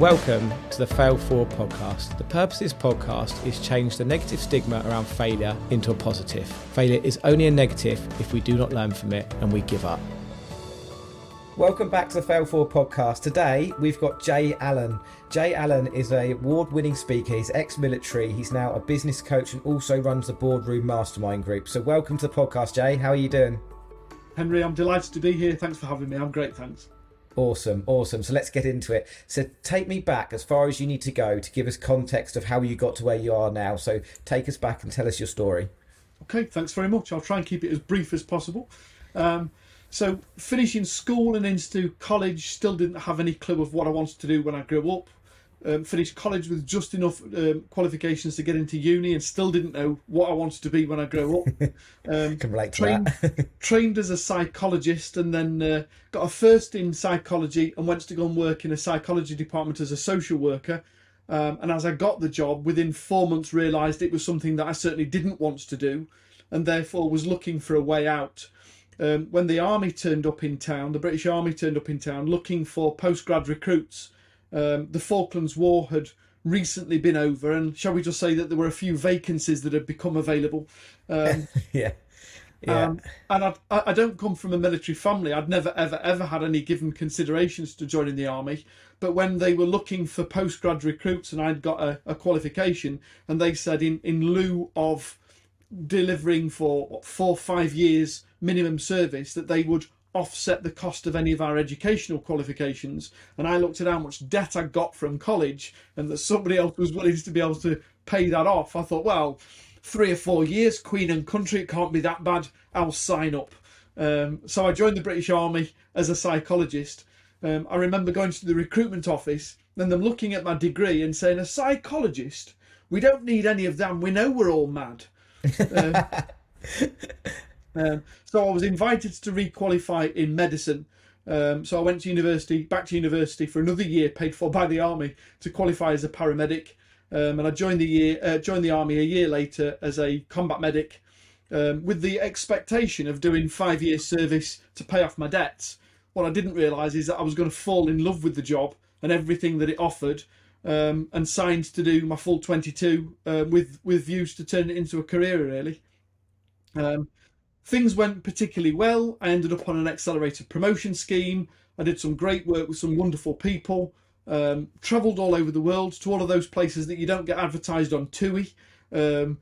Welcome to the Fail Forward podcast. The purpose of this podcast is change the negative stigma around failure into a positive. Failure is only a negative if we do not learn from it and we give up. Welcome back to the Fail Forward podcast. Today we've got Jay Allen. Jay Allen is a award-winning speaker. He's ex-military. He's now a business coach and also runs the Boardroom Mastermind Group. So welcome to the podcast, Jay. How are you doing? Henry, I'm delighted to be here. Thanks for having me. I'm great, thanks. Awesome, awesome. So let's get into it. So take me back as far as you need to go to give us context of how you got to where you are now. So take us back and tell us your story. Okay, thanks very much. I'll try and keep it as brief as possible. Um, so finishing school and into college, still didn't have any clue of what I wanted to do when I grew up um, finished college with just enough um, qualifications to get into uni and still didn't know what I wanted to be when I grew up. Um, Can relate to trained, that. trained as a psychologist and then uh, got a first in psychology and went to go and work in a psychology department as a social worker. Um, and as I got the job, within four months, realised it was something that I certainly didn't want to do and therefore was looking for a way out. Um, when the army turned up in town, the British Army turned up in town looking for postgrad recruits um, the Falklands War had recently been over, and shall we just say that there were a few vacancies that had become available. Um, yeah. Yeah. Um, and I, I don't come from a military family. I'd never, ever, ever had any given considerations to joining the army. But when they were looking for postgrad recruits and I'd got a, a qualification, and they said in, in lieu of delivering for what, four, five years minimum service, that they would offset the cost of any of our educational qualifications. And I looked at how much debt I got from college and that somebody else was willing to be able to pay that off. I thought, well, three or four years, Queen and Country, it can't be that bad. I'll sign up. Um, so I joined the British Army as a psychologist. Um, I remember going to the recruitment office and them looking at my degree and saying, a psychologist? We don't need any of them. We know we're all mad. Um, um, so I was invited to requalify in medicine. Um, so I went to university, back to university for another year, paid for by the army to qualify as a paramedic. Um, and I joined the year, uh, joined the army a year later as a combat medic, um, with the expectation of doing five years service to pay off my debts. What I didn't realise is that I was going to fall in love with the job and everything that it offered, um, and signed to do my full 22 uh, with with views to turn it into a career really. Um, Things went particularly well. I ended up on an accelerated promotion scheme. I did some great work with some wonderful people. Um, travelled all over the world to all of those places that you don't get advertised on TUI, um,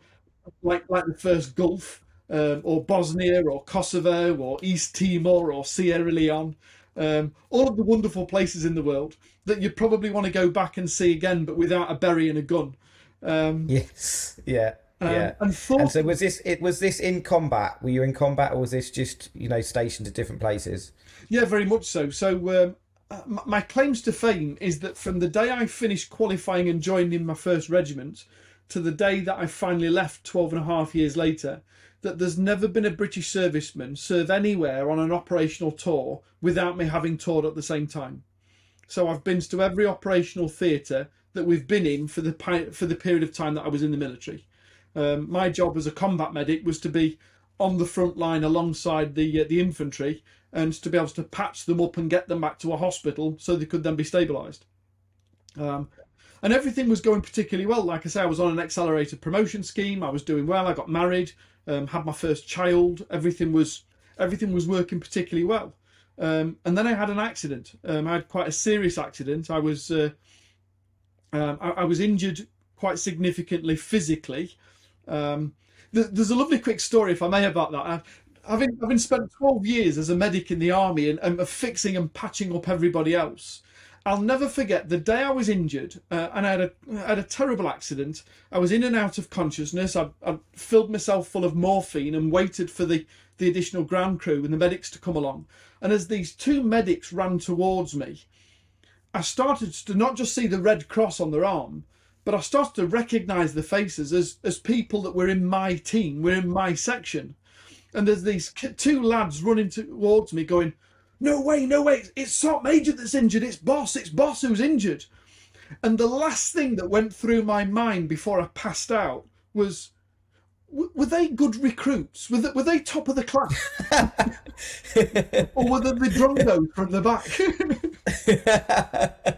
like like the first Gulf, um, or Bosnia, or Kosovo, or East Timor, or Sierra Leone. Um, all of the wonderful places in the world that you probably want to go back and see again, but without a berry and a gun. Um, yes, yeah. Um, yeah. And, so was this it was this in combat? Were you in combat or was this just, you know, stationed at different places? Yeah, very much so. So um, uh, my claims to fame is that from the day I finished qualifying and joined in my first regiment to the day that I finally left 12 and a half years later, that there's never been a British serviceman serve anywhere on an operational tour without me having toured at the same time. So I've been to every operational theatre that we've been in for the for the period of time that I was in the military. Um, my job as a combat medic was to be on the front line alongside the uh, the infantry and to be able to patch them up and get them back to a hospital so they could then be stabilised. Um, and everything was going particularly well. Like I say, I was on an accelerated promotion scheme. I was doing well. I got married, um, had my first child. Everything was everything was working particularly well. Um, and then I had an accident. Um, I had quite a serious accident. I was uh, um, I, I, was injured quite significantly physically. Um, there's a lovely quick story, if I may, about that. I, having having spent 12 years as a medic in the army and, and fixing and patching up everybody else, I'll never forget the day I was injured uh, and I had, a, I had a terrible accident. I was in and out of consciousness. I, I filled myself full of morphine and waited for the, the additional ground crew and the medics to come along. And as these two medics ran towards me, I started to not just see the red cross on their arm, but I started to recognise the faces as as people that were in my team, were in my section, and there's these two lads running towards me, going, "No way, no way! It's Sergeant Major that's injured. It's Boss. It's Boss who's injured." And the last thing that went through my mind before I passed out was, were they good recruits? Were they, were they top of the class? or were they the drungos from the back?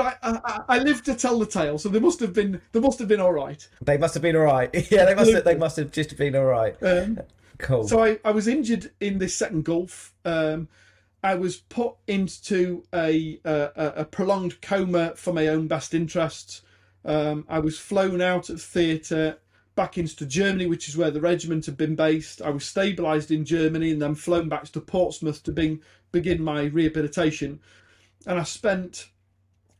I, I I lived to tell the tale, so they must have been they must have been all right. They must have been all right. Yeah, they must have, they must have just been all right. Um, Cool. So I, I was injured in this second Gulf. Um, I was put into a, a a prolonged coma for my own best interests. Um, I was flown out of theatre back into Germany, which is where the regiment had been based. I was stabilised in Germany and then flown back to Portsmouth to bing, begin my rehabilitation. And I spent,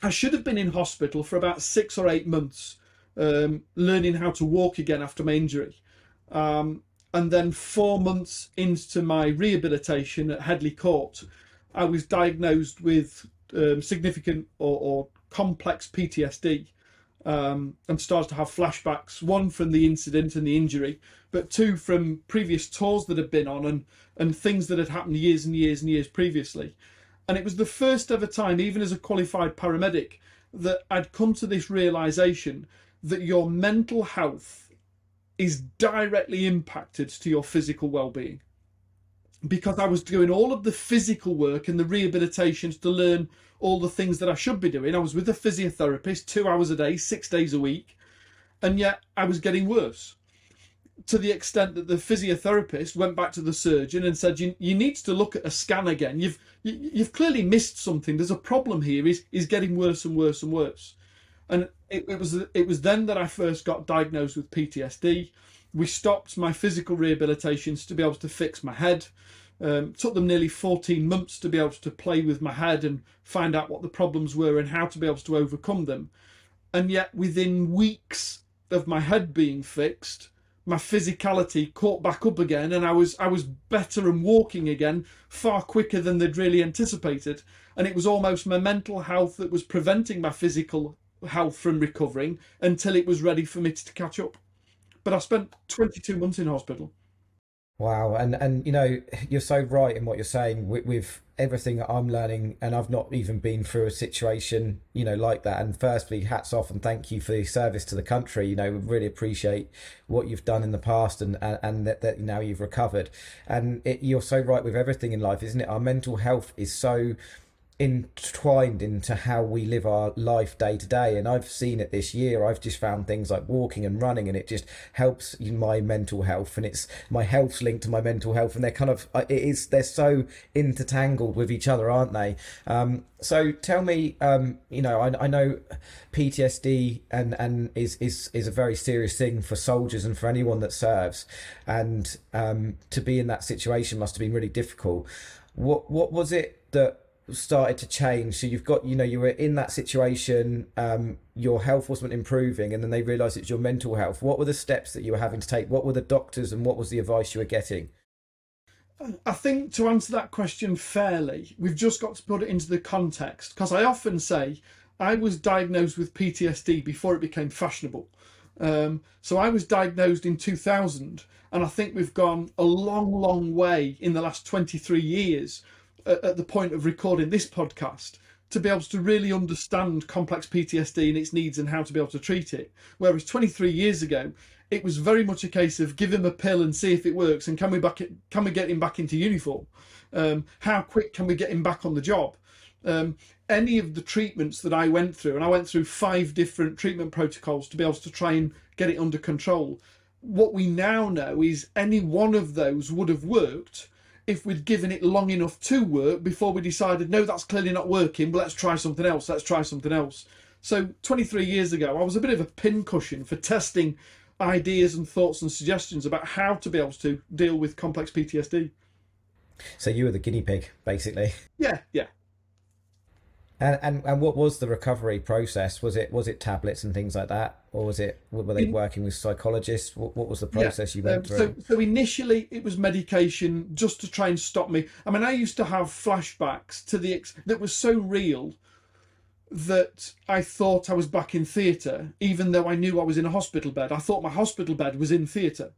I should have been in hospital for about six or eight months, um, learning how to walk again after my injury. Um, and then four months into my rehabilitation at Headley Court, I was diagnosed with um, significant or, or, complex PTSD um, and started to have flashbacks. One from the incident and the injury, but two from previous tours that had been on and and things that had happened years and years and years previously. And it was the first ever time, even as a qualified paramedic, that I'd come to this realization that your mental health is directly impacted to your physical well-being. Because I was doing all of the physical work and the rehabilitations to learn all the things that I should be doing. I was with a physiotherapist two hours a day, six days a week, and yet I was getting worse to the extent that the physiotherapist went back to the surgeon and said, "You, you need to look at a scan again. You've you, you've clearly missed something. There's a problem here. Is is getting worse and worse and worse." And it, it was it was then that I first got diagnosed with PTSD. We stopped my physical rehabilitations to be able to fix my head. Um, took them nearly 14 months to be able to play with my head and find out what the problems were and how to be able to overcome them. And yet, within weeks of my head being fixed, my physicality caught back up again, and I was I was better and walking again far quicker than they'd really anticipated. And it was almost my mental health that was preventing my physical health from recovering until it was ready for me to catch up. But I spent 22 months in hospital. Wow, and and you know you're so right in what you're saying with, with, everything that I'm learning, and I've not even been through a situation you know like that. And firstly, hats off and thank you for your service to the country. You know, we really appreciate what you've done in the past, and and, and that, that now you've recovered. And it, you're so right with everything in life, isn't it? Our mental health is so entwined into how we live our life day to day. And i've seen it this year. I've just found things like walking and running and it just helps my mental health and it's my health's linked to my mental health and they're kind of uh, it is they're so intertangled with each other aren't they? Um, so tell me um, you know I, I know ptsd and and is is is a very serious thing for soldiers and for anyone that serves. And um, to be in that situation must have been really difficult. What what was it that started to change. So you've got you know you were in that situation um, your health wasn't improving and then they realized it's your mental health. What were the steps that you were having to take? What were the doctors and what was the advice you were getting? I think to answer that question fairly we've just got to put it into the context because i often say i was diagnosed with ptsd before it became fashionable. Um, so i was diagnosed in 2000 and i think we've gone a long long way in the last 23 years at the point of recording this podcast to be able to really understand complex PTSD and its needs and how to be able to treat it. Whereas 23 years ago, it was very much a case of give him a pill and see if it works, and can we back can we get him back into uniform? Um, how quick can we get him back on the job? Um, any of the treatments that I went through, and I went through five different treatment protocols to be able to try and get it under control. What we now know is any one of those would have worked if we'd given it long enough to work before we decided, no, that's clearly not working, but let's try something else, let's try something else. So 23 years ago, I was a bit of a pincushion for testing ideas and thoughts and suggestions about how to be able to deal with complex PTSD. So you were the guinea pig, basically. Yeah, yeah. And, and and what was the recovery process? Was it was it tablets and things like that, or was it were they working with psychologists? What, what was the process yeah. you went um, through? So, so initially it was medication just to try and stop me. I mean, I used to have flashbacks to the ex- that was so real that I thought I was back in theatre, even though I knew I was in a hospital bed. I thought my hospital bed was in theatre.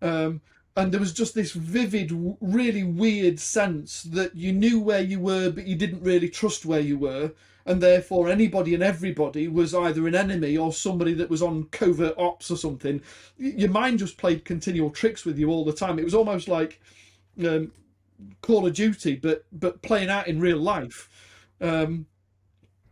Um, and there was just this vivid, really weird sense that you knew where you were, but you didn't really trust where you were, and therefore anybody and everybody was either an enemy or somebody that was on covert ops or something. Your mind just played continual tricks with you all the time. It was almost like um, Call of Duty, but but playing out in real life. Um,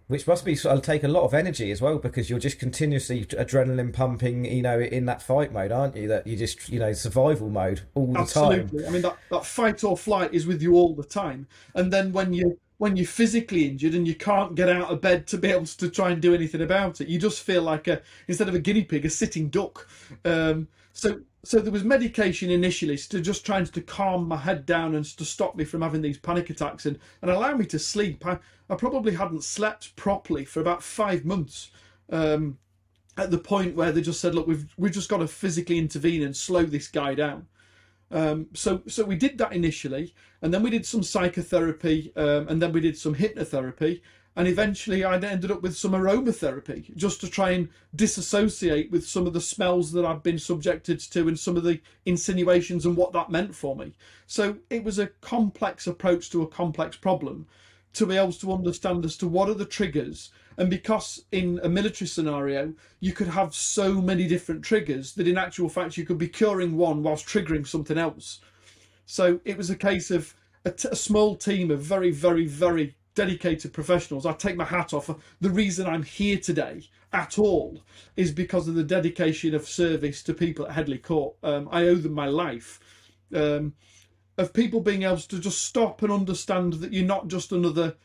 which must be of take a lot of energy as well because you're just continuously adrenaline pumping you know in that fight mode aren't you that you just you know survival mode all the time. Absolutely. time i mean that, that fight or flight is with you all the time and then when you when you're physically injured and you can't get out of bed to be able to try and do anything about it you just feel like a instead of a guinea pig a sitting duck um, so so there was medication initially to just trying to calm my head down and to stop me from having these panic attacks and, and allow me to sleep. I, I probably hadn't slept properly for about five months. Um, at the point where they just said, "Look, we've we've just got to physically intervene and slow this guy down." Um, so so we did that initially, and then we did some psychotherapy, um, and then we did some hypnotherapy, and eventually I ended up with some aromatherapy just to try and disassociate with some of the smells that I've been subjected to and some of the insinuations and what that meant for me. So it was a complex approach to a complex problem to be able to understand as to what are the triggers. And because in a military scenario, you could have so many different triggers that in actual fact you could be curing one whilst triggering something else. So it was a case of a, t- a small team of very, very, very dedicated professionals. I take my hat off. The reason I'm here today at all is because of the dedication of service to people at Headley Court. Um, I owe them my life. Um, of people being able to just stop and understand that you're not just another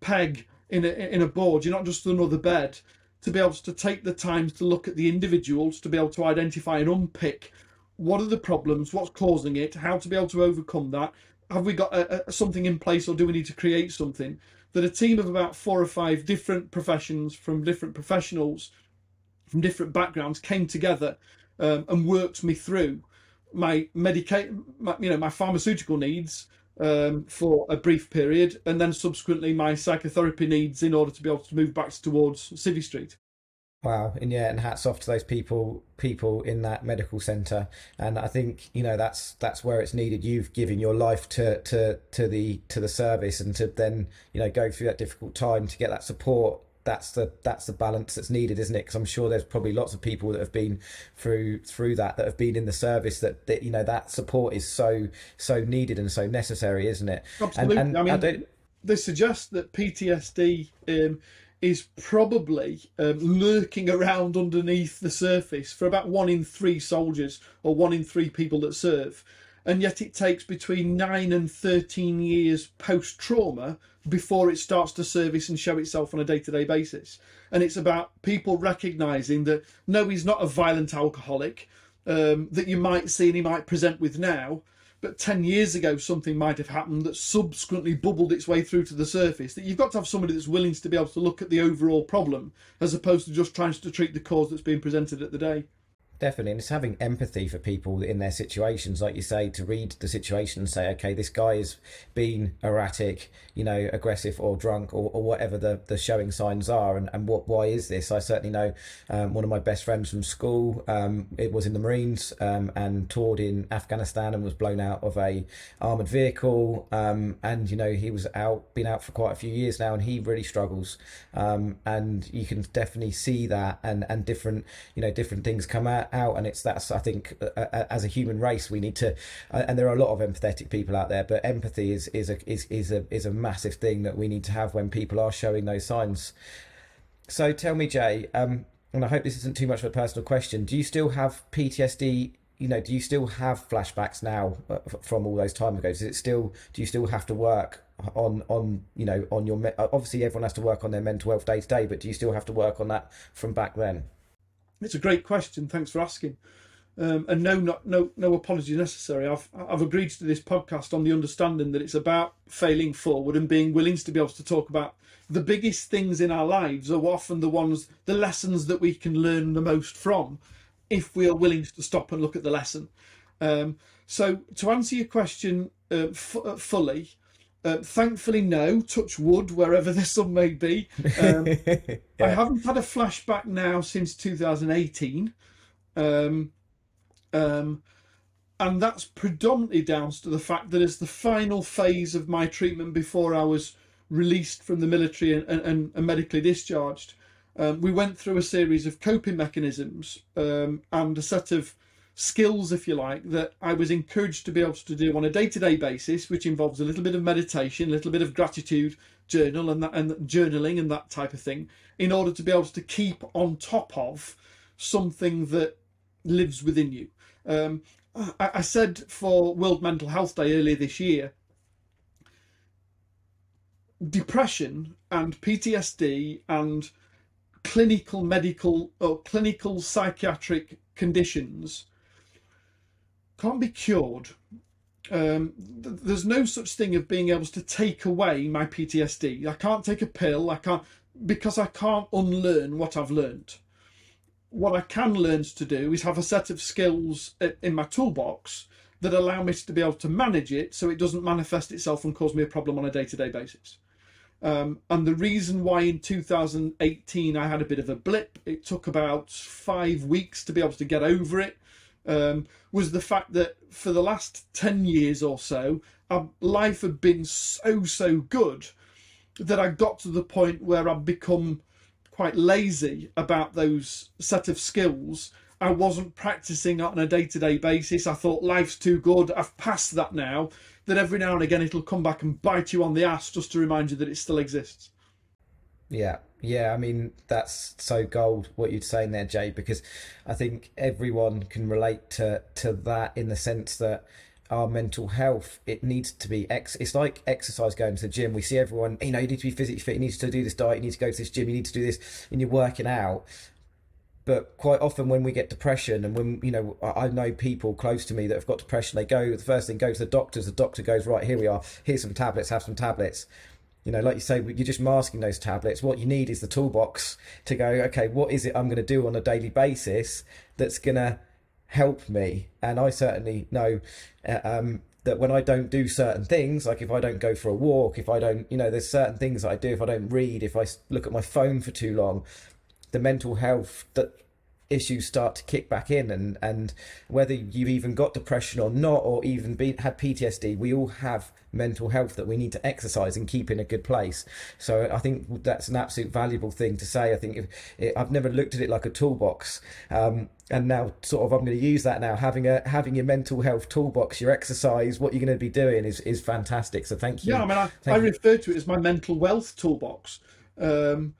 peg in a in a board. You're not just another bed. To be able to take the time to look at the individuals, to be able to identify and unpick what are the problems, what's causing it, how to be able to overcome that, have we got a, a, something in place or do we need to create something? That a team of about four or five different professions from different professionals from different backgrounds came together um, and worked me through my medicate you know my pharmaceutical needs um, for a brief period and then subsequently my psychotherapy needs in order to be able to move back towards civvy street Wow, and yeah, and hats off to those people people in that medical center. And I think you know that's that's where it's needed. You've given your life to to to the to the service, and to then you know go through that difficult time to get that support. That's the that's the balance that's needed, isn't it? Because I'm sure there's probably lots of people that have been through through that that have been in the service that, that you know that support is so so needed and so necessary, isn't it? Absolutely. And, and I mean, I they suggest that PTSD. Um, is probably um, lurking around underneath the surface for about one in three soldiers or one in three people that serve. And yet it takes between nine and 13 years post trauma before it starts to service and show itself on a day to day basis. And it's about people recognizing that no, he's not a violent alcoholic um, that you might see and he might present with now, but 10 years ago something might have happened that subsequently bubbled its way through to the surface that you've got to have somebody that's willing to be able to look at the overall problem as opposed to just trying to treat the cause that's being presented at the day Definitely, and it's having empathy for people in their situations, like you say, to read the situation and say, okay, this guy has been erratic, you know, aggressive or drunk or, or whatever the, the showing signs are, and, and what why is this? I certainly know um, one of my best friends from school. Um, it was in the Marines um, and toured in Afghanistan and was blown out of a armored vehicle, um, and you know he was out, been out for quite a few years now, and he really struggles, um, and you can definitely see that, and and different, you know, different things come out out and it's that's i think uh, as a human race we need to uh, and there are a lot of empathetic people out there but empathy is is a is, is a is a massive thing that we need to have when people are showing those signs. So tell me jay um and i hope this isn't too much of a personal question do you still have ptsd you know do you still have flashbacks now uh, from all those time ago? Is it still do you still have to work on on you know on your obviously everyone has to work on their mental health day to day but do you still have to work on that from back then it's a great question. Thanks for asking. Um, and no, not, no, no apology necessary. I've I've agreed to this podcast on the understanding that it's about failing forward and being willing to be able to talk about the biggest things in our lives are often the ones, the lessons that we can learn the most from, if we are willing to stop and look at the lesson. Um, so to answer your question uh, f- uh, fully, uh, thankfully, no. Touch wood, wherever the sun may be. Um, yeah. I haven't had a flashback now since 2018, um, um, and that's predominantly down to the fact that as the final phase of my treatment before I was released from the military and, and, and medically discharged, um, we went through a series of coping mechanisms um, and a set of skills, if you like, that I was encouraged to be able to do on a day to day basis, which involves a little bit of meditation, a little bit of gratitude, journal and that and journaling and that type of thing in order to be able to keep on top of something that lives within you. Um, I, I said for World Mental Health Day earlier this year, depression and PTSD and clinical medical or clinical psychiatric conditions can't be cured. Um, th- there's no such thing of being able to take away my PTSD. I can't take a pill. I can't because I can't unlearn what I've learned. What I can learn to do is have a set of skills in my toolbox that allow me to be able to manage it so it doesn't manifest itself and cause me a problem on a day to day basis. Um, and the reason why in 2018 I had a bit of a blip, it took about five weeks to be able to get over it, um, was the fact that for the last 10 years or so, life had been so, so good that I got to the point where I'd become quite lazy about those set of skills. I wasn't practicing on a day to day basis. I thought life's too good. I've passed that now that every now and again it'll come back and bite you on the ass just to remind you that it still exists. Yeah, yeah. I mean, that's so gold what you're saying there, Jay, because I think everyone can relate to to that in the sense that our mental health it needs to be ex it's like exercise going to the gym. We see everyone you know you need to be physically fit you need to do this diet you need to go to this gym you need to do this and you're working out. But quite often when we get depression and when you know i know people close to me that have got depression they go the first thing go to the doctors the doctor goes right here we are. Here's some tablets have some tablets you know like you say you're just masking those tablets. What you need is the toolbox to go okay what is it i'm going to do on a daily basis that's going to help me? And i certainly know uh, um, that when I don't do certain things, like if I don't go for a walk, if I don't, you know, there's certain things I do, if I don't read, if I look at my phone for too long, the mental health that issues start to kick back in and and whether you've even got depression or not or even been had PTSD we all have mental health that we need to exercise and keep in a good place. So I think that's an absolute valuable thing to say. I think if, it, I've never looked at it like a toolbox. Um, and now sort of I'm going to use that now. Having a having your mental health toolbox your exercise what you're going to be doing is is fantastic. So thank you. Yeah I mean I, I refer to it as my mental wealth toolbox. Um,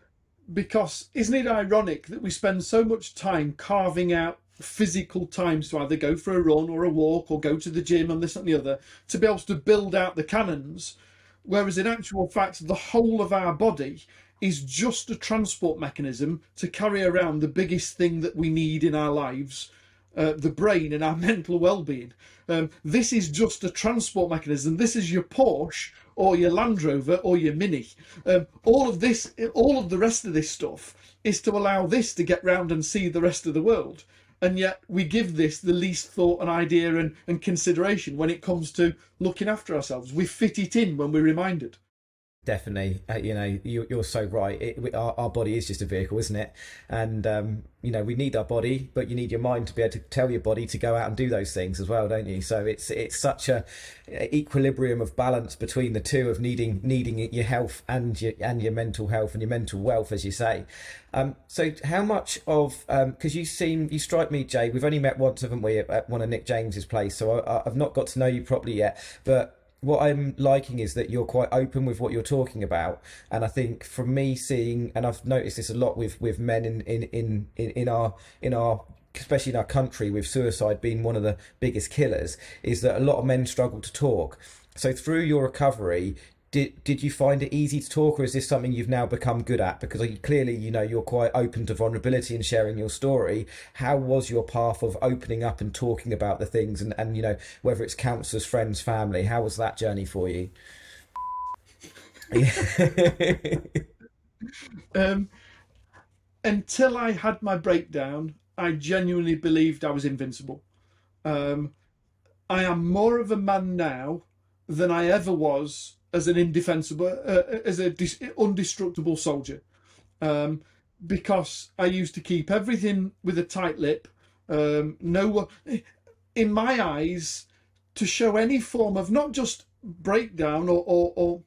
because isn't it ironic that we spend so much time carving out physical times to either go for a run or a walk or go to the gym and this and the other to be able to build out the cannons? Whereas in actual fact the whole of our body is just a transport mechanism to carry around the biggest thing that we need in our lives uh, the brain and our mental well-being. Um, this is just a transport mechanism. This is your porsche or your Land Rover or your Mini. Um, all of this, all of the rest of this stuff is to allow this to get round and see the rest of the world. And yet we give this the least thought and idea and, and consideration when it comes to looking after ourselves. We fit it in when we're reminded. Definitely, uh, you know, you, are so right. It, our, our body is just a vehicle, isn't it? And um, you know, we need our body, but you need your mind to be able to tell your body to go out and do those things as well, don't you? So it's it's such a, a equilibrium of balance between the two of needing needing your health and your and your mental health and your mental wealth, as you say. Um, so how much of because um, you seem you strike me, Jay. We've only met once, haven't we, at, at one of Nick James's place? So I, I've not got to know you properly yet, but what I'm liking is that you're quite open with what you're talking about, and I think from me seeing, and I've noticed this a lot with with men in in in in our in our especially in our country with suicide being one of the biggest killers is that a lot of men struggle to talk. So through your recovery did did you find it easy to talk or is this something you've now become good at? Because clearly you know you're quite open to vulnerability and sharing your story. How was your path of opening up and talking about the things and and you know whether it's counselors friends family how was that journey for you? Um, until i had my breakdown i genuinely believed i was invincible. Um, i am more of a man now than i ever was as an indefensible, uh, uh as a dis- undestructible soldier, um, because I used to keep everything with a tight lip. Um, no, in my eyes, to show any form of not just breakdown or, or, or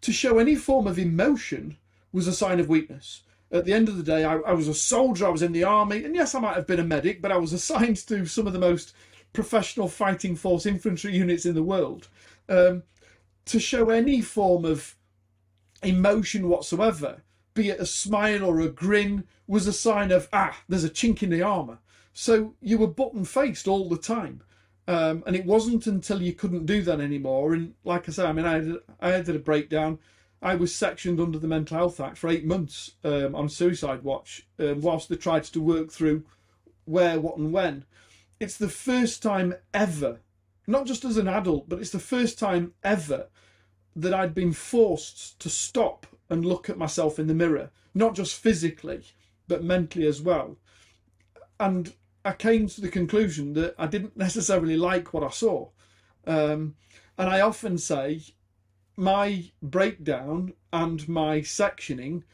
to show any form of emotion was a sign of weakness. At the end of the day, I, I was a soldier. I was in the army, and yes, I might have been a medic, but I was assigned to some of the most professional fighting force infantry units in the world. Um, to show any form of emotion whatsoever, be it a smile or a grin, was a sign of, ah, there's a chink in the armour. So you were button faced all the time. Um, and it wasn't until you couldn't do that anymore. And like I say, I mean, I had, I had a breakdown. I was sectioned under the Mental Health Act for eight months um, on suicide watch, um, whilst they tried to work through where, what, and when. It's the first time ever, not just as an adult, but it's the first time ever that I'd been forced to stop and look at myself in the mirror, not just physically, but mentally as well. And I came to the conclusion that I didn't necessarily like what I saw. Um, and I often say my breakdown and my sectioning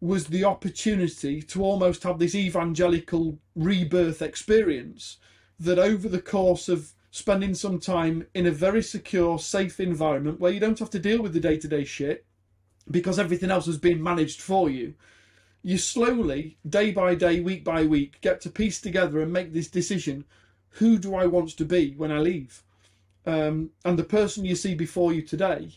was the opportunity to almost have this evangelical rebirth experience that over the course of spending some time in a very secure, safe environment where you don't have to deal with the day to day shit because everything else has been managed for you, you slowly, day by day, week by week, get to piece together and make this decision who do I want to be when I leave? Um, and the person you see before you today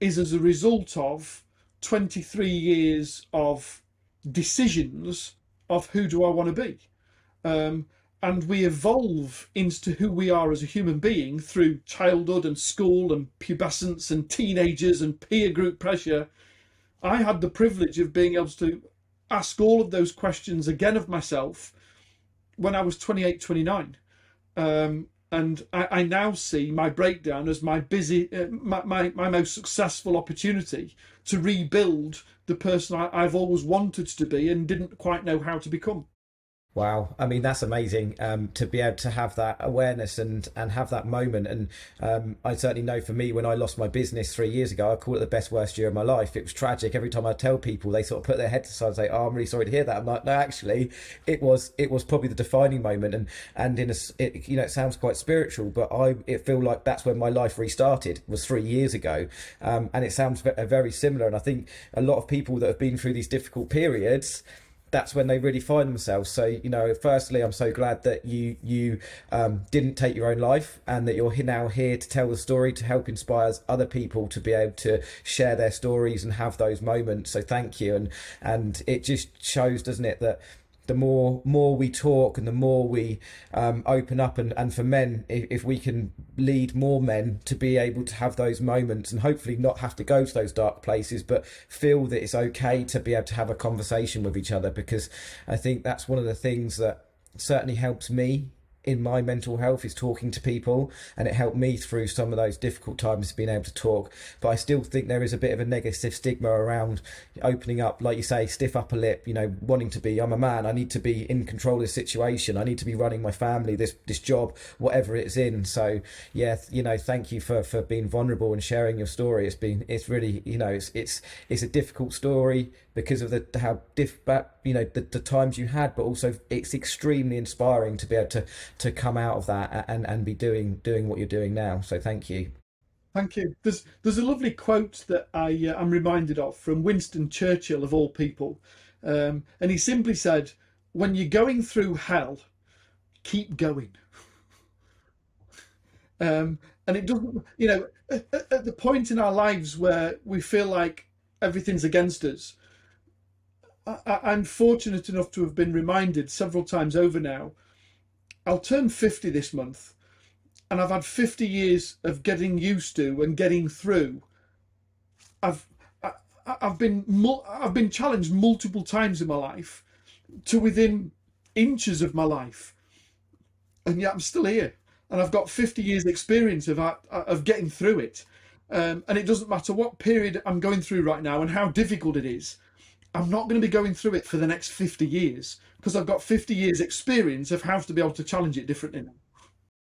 is as a result of 23 years of decisions of who do I want to be. Um, and we evolve into who we are as a human being through childhood and school and pubescence and teenagers and peer group pressure. I had the privilege of being able to ask all of those questions again of myself when I was 28, 29. Um, and I, I, now see my breakdown as my busy, uh, my, my, my, most successful opportunity to rebuild the person I, I've always wanted to be and didn't quite know how to become. Wow, I mean that's amazing um, to be able to have that awareness and and have that moment. And um, I certainly know for me, when I lost my business three years ago, I call it the best worst year of my life. It was tragic. Every time I tell people, they sort of put their head heads aside and say, "Oh, I'm really sorry to hear that." I'm like, "No, actually, it was it was probably the defining moment." And and in a it, you know, it sounds quite spiritual, but I it feel like that's when my life restarted. Was three years ago, um, and it sounds very similar. And I think a lot of people that have been through these difficult periods that's when they really find themselves. So, you know, firstly, I'm so glad that you you um, didn't take your own life and that you're now here to tell the story to help inspire other people to be able to share their stories and have those moments. So, thank you. And and it just shows, doesn't it, that the more more we talk and the more we um, open up and, and for men if, if, we can lead more men to be able to have those moments and hopefully not have to go to those dark places but feel that it's okay to be able to have a conversation with each other because i think that's one of the things that certainly helps me in my mental health is talking to people and it helped me through some of those difficult times being able to talk. But i still think there is a bit of a negative stigma around opening up like you say stiff upper lip you know wanting to be i'm a man i need to be in control of the situation i need to be running my family this this job whatever it's in. So yeah you know thank you for for being vulnerable and sharing your story. It's been it's really you know it's it's it's a difficult story because of the how diff you know the, the times you had but also it's extremely inspiring to be able to to come out of that and and be doing doing what you're doing now. So thank you. Thank you. There's there's a lovely quote that i uh, i'm reminded of from winston churchill of all people. Um, and he simply said when you're going through hell keep going. Um, and it doesn't you know at, at the point in our lives where we feel like everything's against us I, am fortunate enough to have been reminded several times over now. I'll turn 50 this month, and I've had 50 years of getting used to and getting through. I've I, I've been I've been challenged multiple times in my life to within inches of my life, and yet I'm still here, and I've got 50 years experience of of getting through it. Um, and it doesn't matter what period I'm going through right now and how difficult it is. I'm not going to be going through it for the next 50 years because I've got 50 years experience of how to be able to challenge it differently now.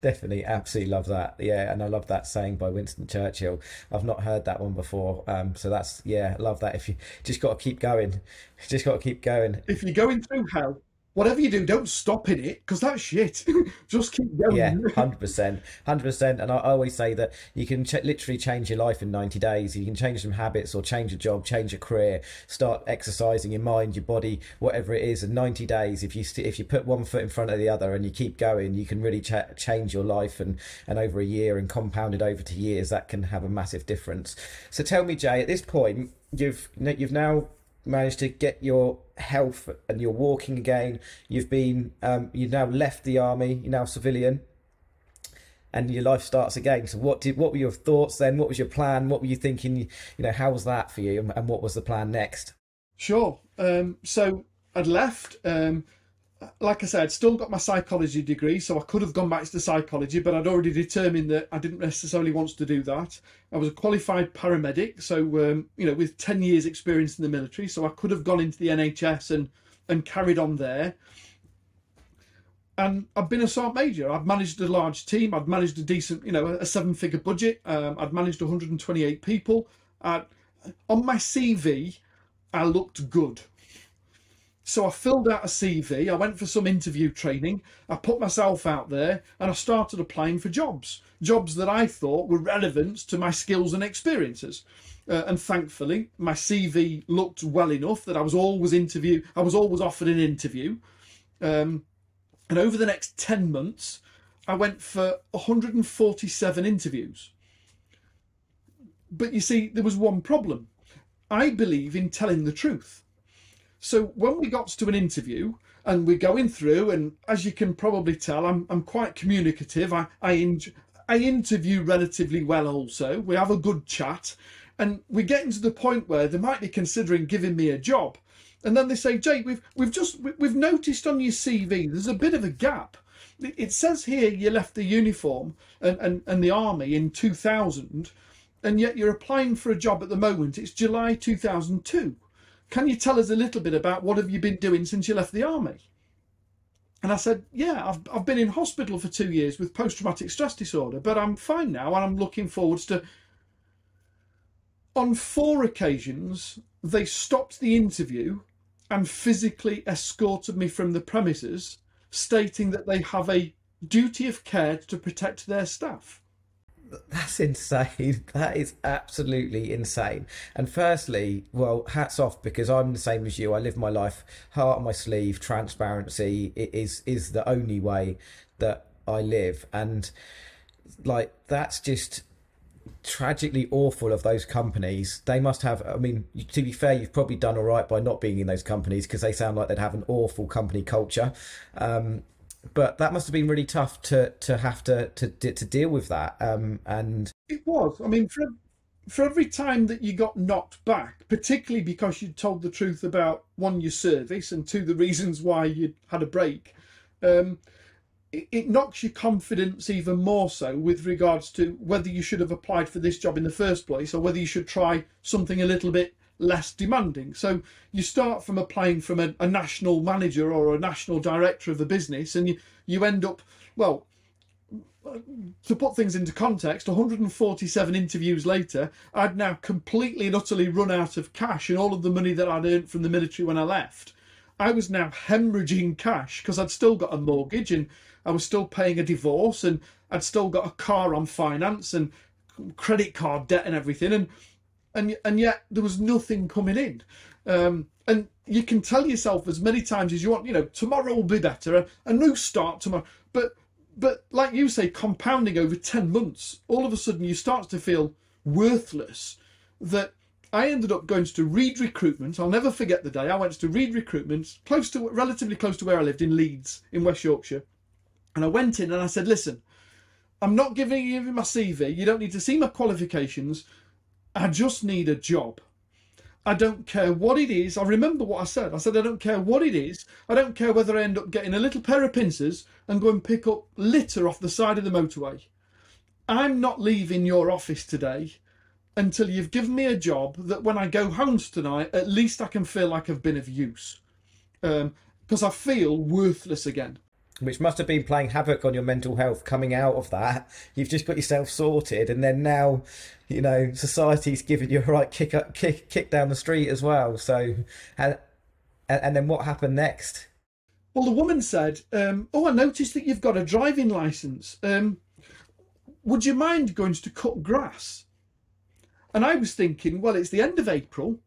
Definitely, absolutely love that. Yeah, and I love that saying by Winston Churchill. I've not heard that one before, um, so that's yeah, love that. If you just got to keep going, just got to keep going. If you're going through hell, whatever you do, don't stop in it because that's shit. Just keep going. Yeah, hundred percent, hundred percent. And I always say that you can ch- literally change your life in ninety days. You can change some habits, or change a job, change a career, start exercising your mind, your body, whatever it is. In ninety days, if you st- if you put one foot in front of the other and you keep going, you can really ch- change your life. And and over a year and compounded over to years, that can have a massive difference. So tell me, Jay, at this point you've you've now managed to get your health and you're walking again. You've been um, you've now left the army. You're now civilian, and your life starts again. So what did what were your thoughts then? What was your plan? What were you thinking? You know, how was that for you, and what was the plan next? Sure. Um, so I'd left. Um, like I said, I'd still got my psychology degree, so I could have gone back to psychology, but I'd already determined that I didn't necessarily want to do that. I was a qualified paramedic, so um, you know, with ten years' experience in the military, so I could have gone into the NHS and and carried on there. And I've been a sergeant major. I've managed a large team. I've managed a decent, you know, a seven-figure budget. Um, I'd managed 128 people. Uh, on my CV, I looked good so I filled out a CV, I went for some interview training, I put myself out there, and I started applying for jobs. Jobs that I thought were relevant to my skills and experiences. Uh, and thankfully, my CV looked well enough that I was always interview. I was always offered an interview. Um, and over the next 10 months, I went for 147 interviews. But you see, there was one problem. I believe in telling the truth. So when we got to an interview and we're going through, and as you can probably tell, I'm I'm quite communicative. I I, in, I interview relatively well. Also, we have a good chat, and we're getting to the point where they might be considering giving me a job. And then they say, Jake, we've we've just we've noticed on your CV there's a bit of a gap. It says here you left the uniform and, and, and the army in 2000, and yet you're applying for a job at the moment. It's July 2002 can you tell us a little bit about what have you been doing since you left the army? And I said, yeah, I've, I've been in hospital for two years with post-traumatic stress disorder, but I'm fine now and I'm looking forwards to... On four occasions, they stopped the interview and physically escorted me from the premises, stating that they have a duty of care to protect their staff that's insane. That is absolutely insane. And firstly, well, hats off because I'm the same as you. I live my life heart on my sleeve. Transparency is is the only way that I live, and like that's just tragically awful of those companies. They must have. I mean, to be fair, you've probably done all right by not being in those companies because they sound like they'd have an awful company culture. Um, but that must have been really tough to to have to to to deal with that. Um, and it was. I mean, for for every time that you got knocked back, particularly because you told the truth about one your service and two the reasons why you had a break, um, it, it knocks your confidence even more so with regards to whether you should have applied for this job in the first place or whether you should try something a little bit less demanding. So you start from applying from a, a, national manager or a national director of a business, and you, you end up, well, to put things into context, 147 interviews later, I'd now completely and utterly run out of cash and all of the money that I'd earned from the military when I left. I was now hemorrhaging cash because I'd still got a mortgage and I was still paying a divorce and I'd still got a car on finance and credit card debt and everything. And and and yet there was nothing coming in. Um, and you can tell yourself as many times as you want, you know, tomorrow will be better, a, a new start tomorrow. But but like you say, compounding over ten months, all of a sudden you start to feel worthless. That I ended up going to Reed Recruitment. I'll never forget the day I went to Reed Recruitment, close to relatively close to where I lived in Leeds in West Yorkshire. And I went in and I said, listen, I'm not giving you my CV. You don't need to see my qualifications. I just need a job. I don't care what it is. I remember what I said. I said, I don't care what it is. I don't care whether I end up getting a little pair of pincers and go and pick up litter off the side of the motorway. I'm not leaving your office today until you've given me a job that when I go home tonight, at least I can feel like I've been of use. Because um, I feel worthless again which must have been playing havoc on your mental health coming out of that. You've just got yourself sorted, and then now, you know, society's giving you a right kick up, kick, kick down the street as well. So, and and then what happened next? Well, the woman said, um, "Oh, I noticed that you've got a driving license. Um, would you mind going to cut grass?" And I was thinking, well, it's the end of April.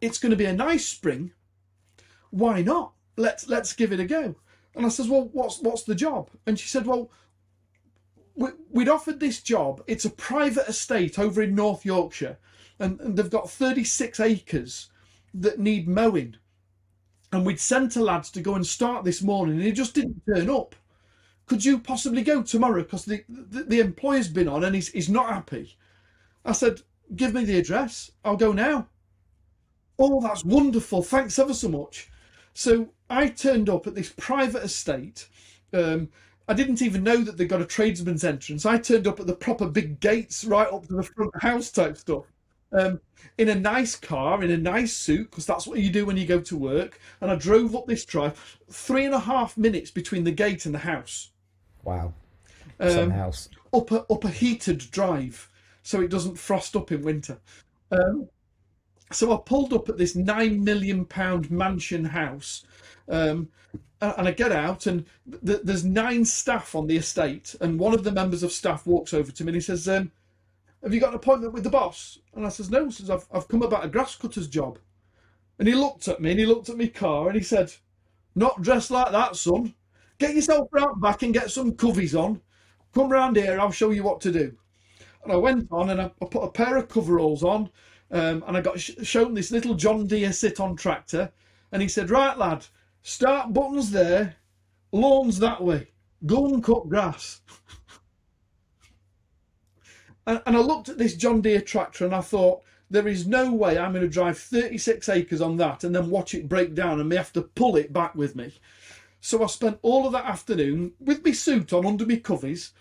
It's going to be a nice spring. Why not? Let's let's give it a go. And I says, well, what's what's the job? And she said, well, we, would offered this job. It's a private estate over in North Yorkshire. and, and they've got 36 acres that need mowing. And we'd sent a lads to go and start this morning, and he just didn't turn up. Could you possibly go tomorrow? Because the, the, the employer's been on and he's, he's not happy. I said, Give me the address. I'll go now. Oh, that's wonderful. Thanks ever so much. So I turned up at this private estate. Um, I didn't even know that they got a tradesman's entrance. I turned up at the proper big gates right up to the front house type stuff. Um, in a nice car, in a nice suit, because that's what you do when you go to work. And I drove up this drive, three and a half minutes between the gate and the house. Wow. Um, Some house. up a up a heated drive so it doesn't frost up in winter. Um, so I pulled up at this nine million pound mansion house, um, and I get out, and th- there's nine staff on the estate, and one of the members of staff walks over to me and he says, um, "Have you got an appointment with the boss?" And I says, "No," says I've I've come about a grass cutter's job, and he looked at me and he looked at my car and he said, "Not dressed like that, son. Get yourself round back and get some coveys on. Come round here, I'll show you what to do." And I went on and I, I put a pair of coveralls on, um, and I got sh- shown this little John Deere sit-on tractor, and he said, "Right, lad, start buttons there, lawns that way. Go and cut grass." and, and I looked at this John Deere tractor and I thought, there is no way I'm going to drive 36 acres on that and then watch it break down and me have to pull it back with me. So I spent all of that afternoon with my suit on under my coveys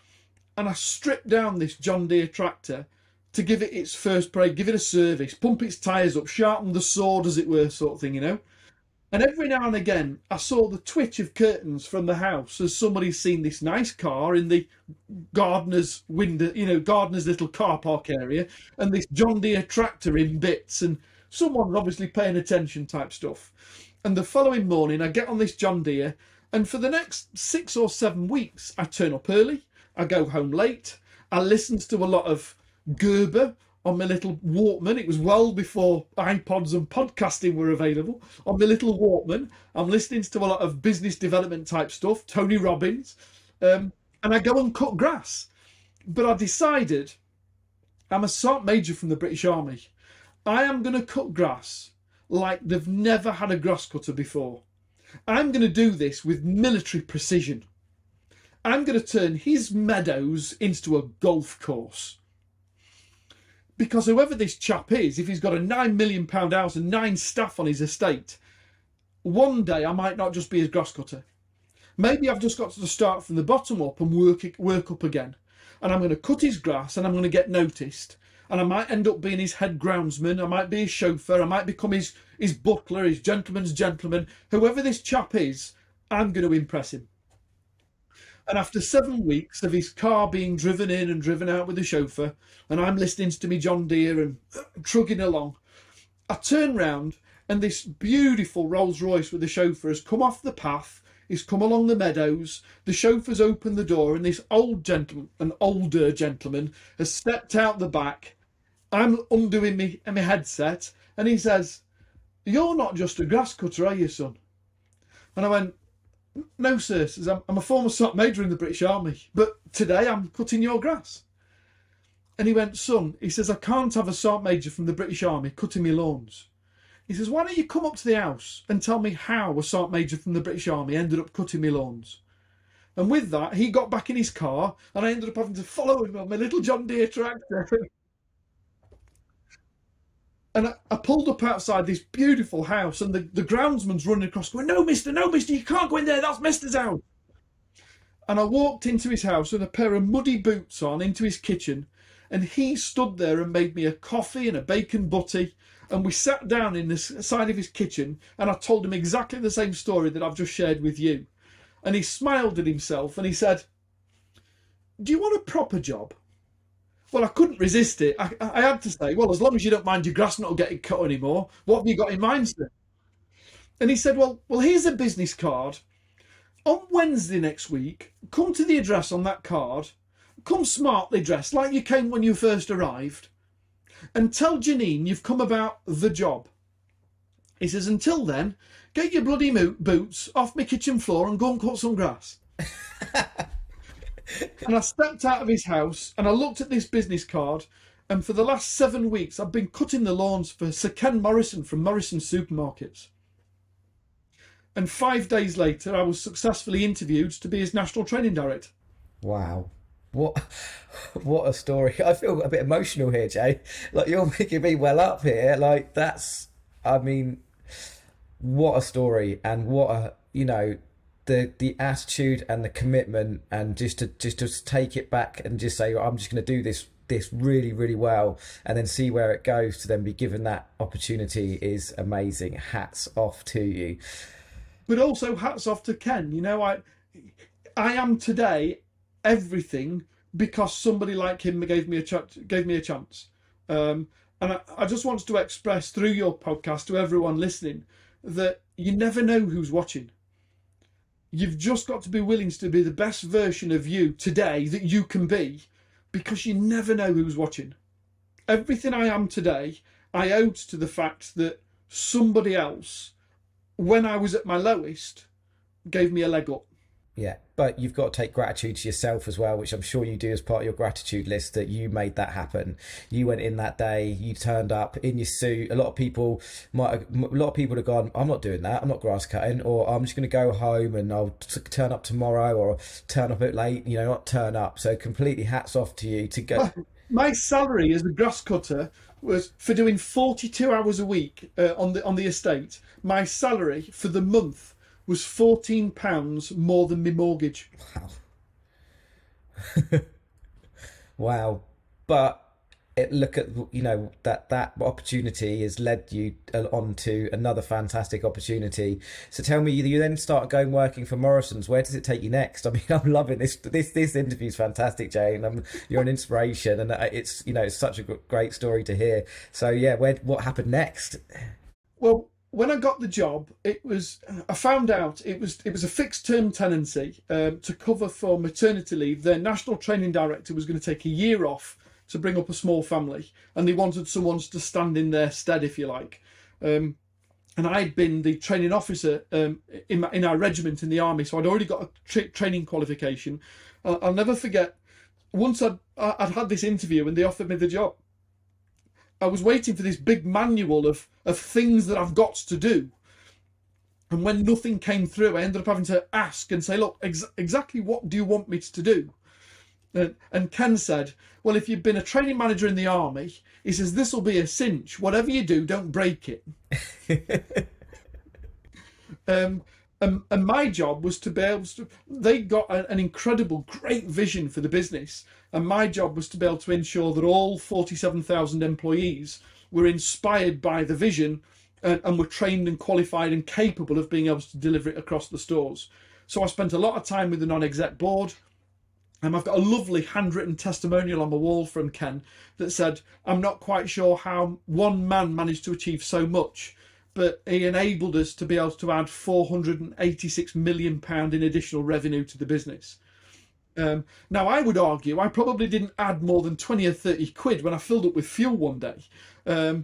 and I stripped down this John Deere tractor to give it its first break, give it a service, pump its tyres up, sharpen the sword as it were, sort of thing, you know. And every now and again, I saw the twitch of curtains from the house as somebody's seen this nice car in the gardener's window, you know, gardener's little car park area, and this John Deere tractor in bits, and someone obviously paying attention type stuff. And the following morning, I get on this John Deere, and for the next six or seven weeks, I turn up early, I go home late, I listen to a lot of Gerber on my little Walkman. It was well before iPods and podcasting were available. On my little Walkman, I'm listening to a lot of business development type stuff, Tony Robbins, um, and I go and cut grass. But I decided I'm a sergeant major from the British Army. I am going to cut grass like they've never had a grass cutter before. I'm going to do this with military precision. I'm going to turn his meadows into a golf course because whoever this chap is, if he's got a nine million pound house and nine staff on his estate, one day I might not just be his grass cutter. Maybe I've just got to start from the bottom up and work work up again. And I'm going to cut his grass and I'm going to get noticed. And I might end up being his head groundsman. I might be his chauffeur. I might become his his butler, his gentleman's gentleman. Whoever this chap is, I'm going to impress him. And after seven weeks of his car being driven in and driven out with the chauffeur, and I'm listening to me John Deere and trugging along, I turn round and this beautiful Rolls Royce with the chauffeur has come off the path. He's come along the meadows. The chauffeur's opened the door, and this old gentleman, an older gentleman, has stepped out the back. I'm undoing me, and my headset, and he says, You're not just a grass cutter, are you, son? And I went, no, sir. Says, I'm, I'm a former sergeant major in the British Army, but today I'm cutting your grass. And he went, son, he says, I can't have a sergeant major from the British Army cutting me lawns. He says, why don't you come up to the house and tell me how a sergeant major from the British Army ended up cutting me lawns? And with that, he got back in his car, and I ended up having to follow him on my little John Deere tractor. and I, I pulled up outside this beautiful house, and the, the groundsman's running across, going, No, mister, no, mister, you can't go in there, that's mister's house. And I walked into his house with a pair of muddy boots on into his kitchen, and he stood there and made me a coffee and a bacon butty. And we sat down in the side of his kitchen, and I told him exactly the same story that I've just shared with you. And he smiled at himself and he said, Do you want a proper job? Well, I couldn't resist it. I, I had to say, well, as long as you don't mind your grass not getting cut anymore, what have you got in mind, sir? And he said, well, well, here's a business card. On Wednesday next week, come to the address on that card. Come smartly dressed, like you came when you first arrived, and tell Janine you've come about the job. He says, until then, get your bloody boots off my kitchen floor and go and cut some grass. and I stepped out of his house and I looked at this business card And for the last seven weeks, I've been cutting the lawns for Sir Ken Morrison from Morrison Supermarkets. And five days later, I was successfully interviewed to be his national training director. Wow. What what a story. I feel a bit emotional here, Jay. Like you're making me well up here. Like that's I mean what a story and what a you know the the attitude and the commitment and just to just to take it back and just say I'm just going to do this this really really well and then see where it goes to then be given that opportunity is amazing. Hats off to you. But also hats off to Ken. You know I I am today everything because somebody like him gave me a ch- gave me a chance. Um, and I, I just want to express through your podcast to everyone listening that you never know who's watching you've just got to be willing to be the best version of you today that you can be because you never know who's watching. Everything I am today, I owed to the fact that somebody else, when I was at my lowest, gave me a leg up. Yeah, but you've got to take gratitude to yourself as well, which I'm sure you do as part of your gratitude list that you made that happen. You went in that day, you turned up in your suit. A lot of people might, a lot of people have gone, I'm not doing that. I'm not grass cutting, or I'm just going to go home and I'll t- turn up tomorrow, or turn up a bit late. You know, not turn up. So completely hats off to you to go. My salary as a grass cutter was for doing 42 hours a week uh, on the on the estate. My salary for the month was fourteen pounds more than my mortgage. Wow. wow. But it, look at you know that that opportunity has led you uh, on to another fantastic opportunity. So tell me, you then start going working for Morrison's. Where does it take you next? I mean, I'm loving this. This this interview is fantastic, Jay. I'm, you're an inspiration, and uh, it's you know it's such a great story to hear. So yeah, where what happened next? Well, when I got the job, it was I found out it was it was a fixed term tenancy um, to cover for maternity leave. Their national training director was going to take a year off to bring up a small family, and they wanted someone to stand in their stead, if you like. Um, and I'd been the training officer um, in my, in our regiment in the army, so I'd already got a tra- training qualification. I'll, I'll never forget once I'd I'd had this interview and they offered me the job. I was waiting for this big manual of, of things that I've got to do. And when nothing came through, I ended up having to ask and say, look, ex- exactly what do you want me to do? And, and Ken said, well, if you've been a training manager in the army, he says, this will be a cinch. Whatever you do, don't break it. um, and, and my job was to be able to, they got a, an incredible, great vision for the business. And my job was to be able to ensure that all 47,000 employees were inspired by the vision and, and were trained and qualified and capable of being able to deliver it across the stores. So I spent a lot of time with the non exec board. And I've got a lovely handwritten testimonial on the wall from Ken that said, I'm not quite sure how one man managed to achieve so much, but he enabled us to be able to add 486 million pound in additional revenue to the business. Um, now, I would argue I probably didn't add more than 20 or 30 quid when I filled up with fuel one day. Um,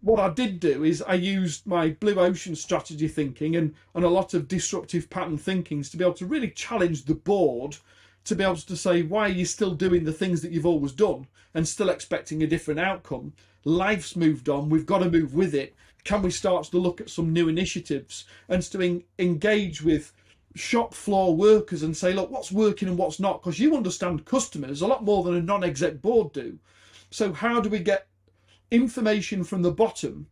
what I did do is I used my blue ocean strategy thinking and, and a lot of disruptive pattern thinkings to be able to really challenge the board to be able to say, why are you still doing the things that you've always done and still expecting a different outcome? Life's moved on, we've got to move with it. Can we start to look at some new initiatives and to en- engage with shop floor workers and say, look, what's working and what's not? Because you understand customers a lot more than a non exec board do. So, how do we get information from the bottom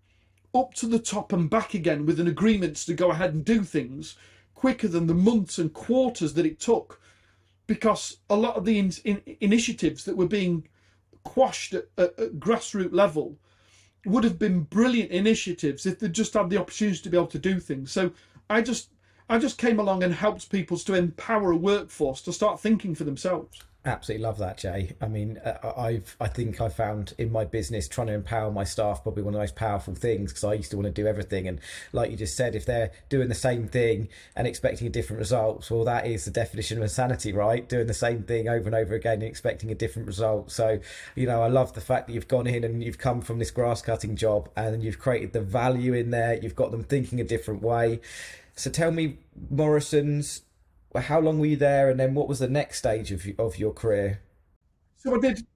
up to the top and back again with an agreement to go ahead and do things quicker than the months and quarters that it took? Because a lot of the in- in- initiatives that were being quashed at, at, at grassroots level would have been brilliant initiatives if they just had the opportunity to be able to do things. So I just I just came along and helped people to empower a workforce to start thinking for themselves. Absolutely love that, Jay. I mean, uh, I've I think I found in my business trying to empower my staff probably one of the most powerful things because I used to want to do everything, and like you just said, if they're doing the same thing and expecting a different result, well, that is the definition of insanity, right? Doing the same thing over and over again and expecting a different result. So, you know, I love the fact that you've gone in and you've come from this grass cutting job and you've created the value in there. You've got them thinking a different way. So, tell me, Morrison's how long were you there, and then what was the next stage of of your career? So I did.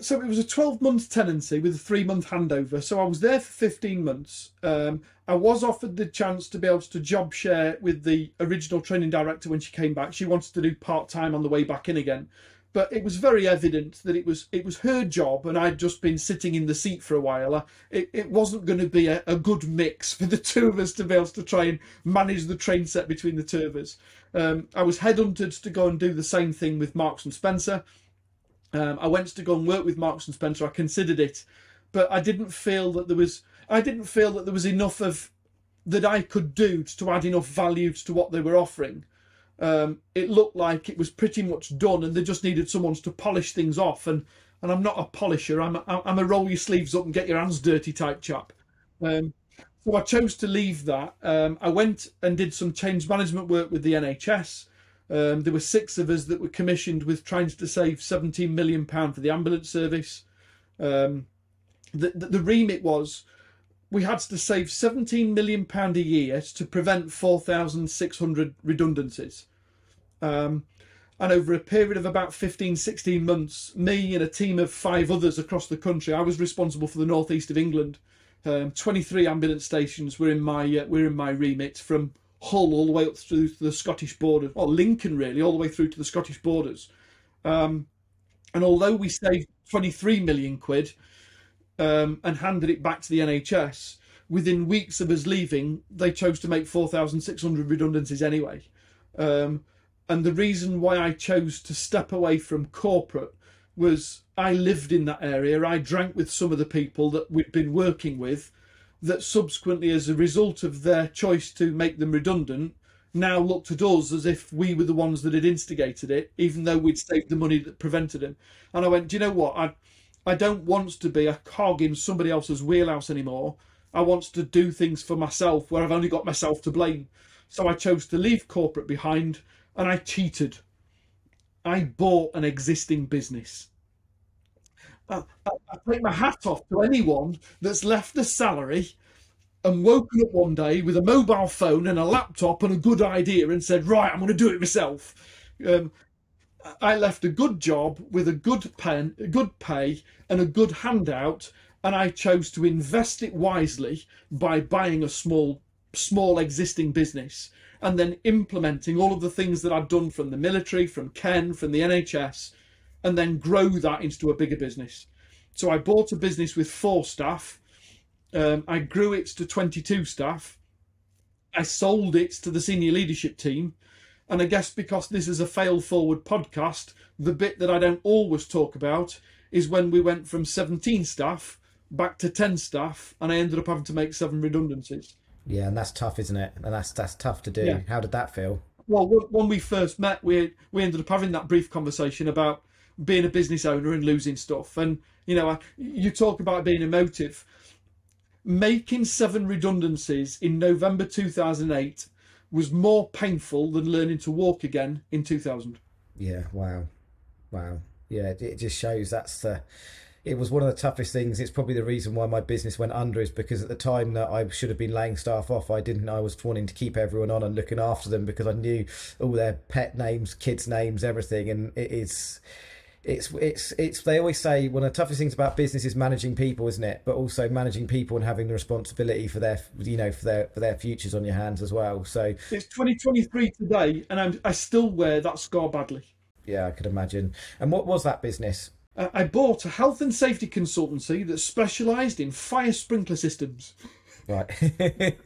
so it was a 12 month tenancy with a three month handover. So I was there for 15 months. Um, I was offered the chance to be able to job share with the original training director when she came back. She wanted to do part time on the way back in again. But it was very evident that it was it was her job, and I'd just been sitting in the seat for a while. It, it wasn't going to be a, a good mix for the two of us to be able to try and manage the train set between the two of us. Um, I was headhunted to go and do the same thing with Marks and Spencer. Um, I went to go and work with Marks and Spencer. I considered it, but I didn't feel that there was. I didn't feel that there was enough of that I could do to add enough value to what they were offering. Um, it looked like it was pretty much done, and they just needed someone to polish things off. And and I'm not a polisher. I'm a, I'm a roll your sleeves up and get your hands dirty type chap. Um, so I chose to leave that. Um, I went and did some change management work with the NHS. Um, there were six of us that were commissioned with trying to save 17 million pound for the ambulance service. Um, the, the, the remit was we had to save 17 million pound a year to prevent 4,600 redundancies. Um, and over a period of about 15, 16 months, me and a team of five others across the country, I was responsible for the northeast of England. Um, 23 ambulance stations were in my uh, were in my remit from Hull all the way up through to the Scottish border, or Lincoln really, all the way through to the Scottish borders. Um, and although we saved 23 million quid um, and handed it back to the NHS, within weeks of us leaving, they chose to make 4,600 redundancies anyway. Um, and the reason why I chose to step away from corporate was I lived in that area. I drank with some of the people that we'd been working with that subsequently, as a result of their choice to make them redundant, now looked at us as if we were the ones that had instigated it, even though we'd saved the money that prevented it. And I went, do you know what? I, I don't want to be a cog in somebody else's wheelhouse anymore. I want to do things for myself where I've only got myself to blame. So I chose to leave corporate behind and I cheated. I bought an existing business. I, I, I take my hat off to anyone that's left a salary and woken up one day with a mobile phone and a laptop and a good idea and said, right, I'm going to do it myself. Um, I left a good job with a good pen, good pay, and a good handout, and I chose to invest it wisely by buying a small, small existing business and then implementing all of the things that I'd done from the military, from Ken, from the NHS, and then grow that into a bigger business. So I bought a business with four staff. Um, I grew it to 22 staff. I sold it to the senior leadership team. And I guess because this is a fail forward podcast, the bit that I don't always talk about is when we went from 17 staff back to 10 staff and I ended up having to make seven redundancies. Yeah, and that's tough, isn't it? And that's that's tough to do. Yeah. How did that feel? Well, when we first met, we we ended up having that brief conversation about being a business owner and losing stuff. And you know, you talk about being emotive. Making seven redundancies in November 2008 was more painful than learning to walk again in 2000. Yeah, wow, wow. Yeah, it, just shows that's the. It was one of the toughest things. It's probably the reason why my business went under is because at the time that I should have been laying staff off, I didn't. I was wanting to keep everyone on and looking after them because I knew all their pet names, kids' names, everything, and it is it's it's it's they always say one of the toughest things about business is managing people isn't it? But also managing people and having the responsibility for their you know for their for their futures on your hands as well. So it's 2023 today and I'm, i still wear that scar badly. Yeah i could imagine. And what was that business? Uh, i bought a health and safety consultancy that specialized in fire sprinkler systems. Right.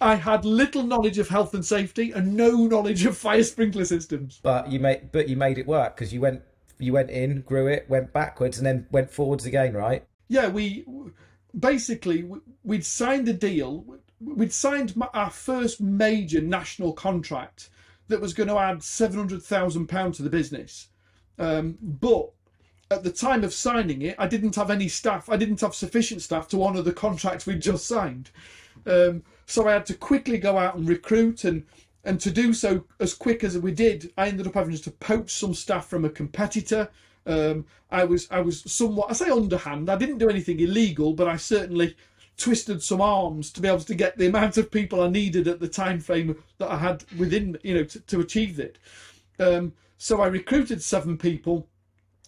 I had little knowledge of health and safety and no knowledge of fire sprinkler systems. But you made, but you made it work because you went you went in, grew it, went backwards, and then went forwards again, right? Yeah, we basically we'd signed a deal. We'd signed our first major national contract that was going to add seven hundred thousand pounds to the business, um, but at the time of signing it, I didn't have any staff. I didn't have sufficient staff to honour the contract we'd just signed. Um, so I had to quickly go out and recruit and and to do so as quick as we did, I ended up having to poach some staff from a competitor. Um, I was I was somewhat I say underhand. I didn't do anything illegal, but I certainly twisted some arms to be able to get the amount of people I needed at the time frame that I had within you know to, to achieve it. Um, so I recruited seven people.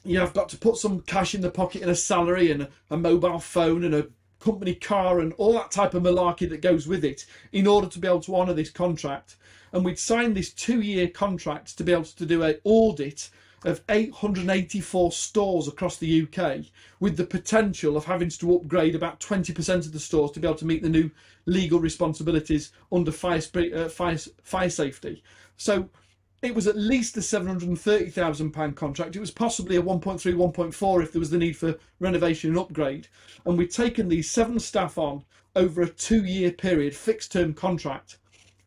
you know, I've got to put some cash in the pocket and a salary and a, a mobile phone and a company car and all that type of malarkey that goes with it in order to be able to honour this contract. And we'd signed this two-year contract to be able to do an audit of 884 stores across the UK, with the potential of having to upgrade about 20% of the stores to be able to meet the new legal responsibilities under fire, uh, fire, fire safety. So it was at least a £730,000 contract. It was possibly a 1.3, 1.4 if there was the need for renovation and upgrade. And we'd taken these seven staff on over a two year period, fixed term contract.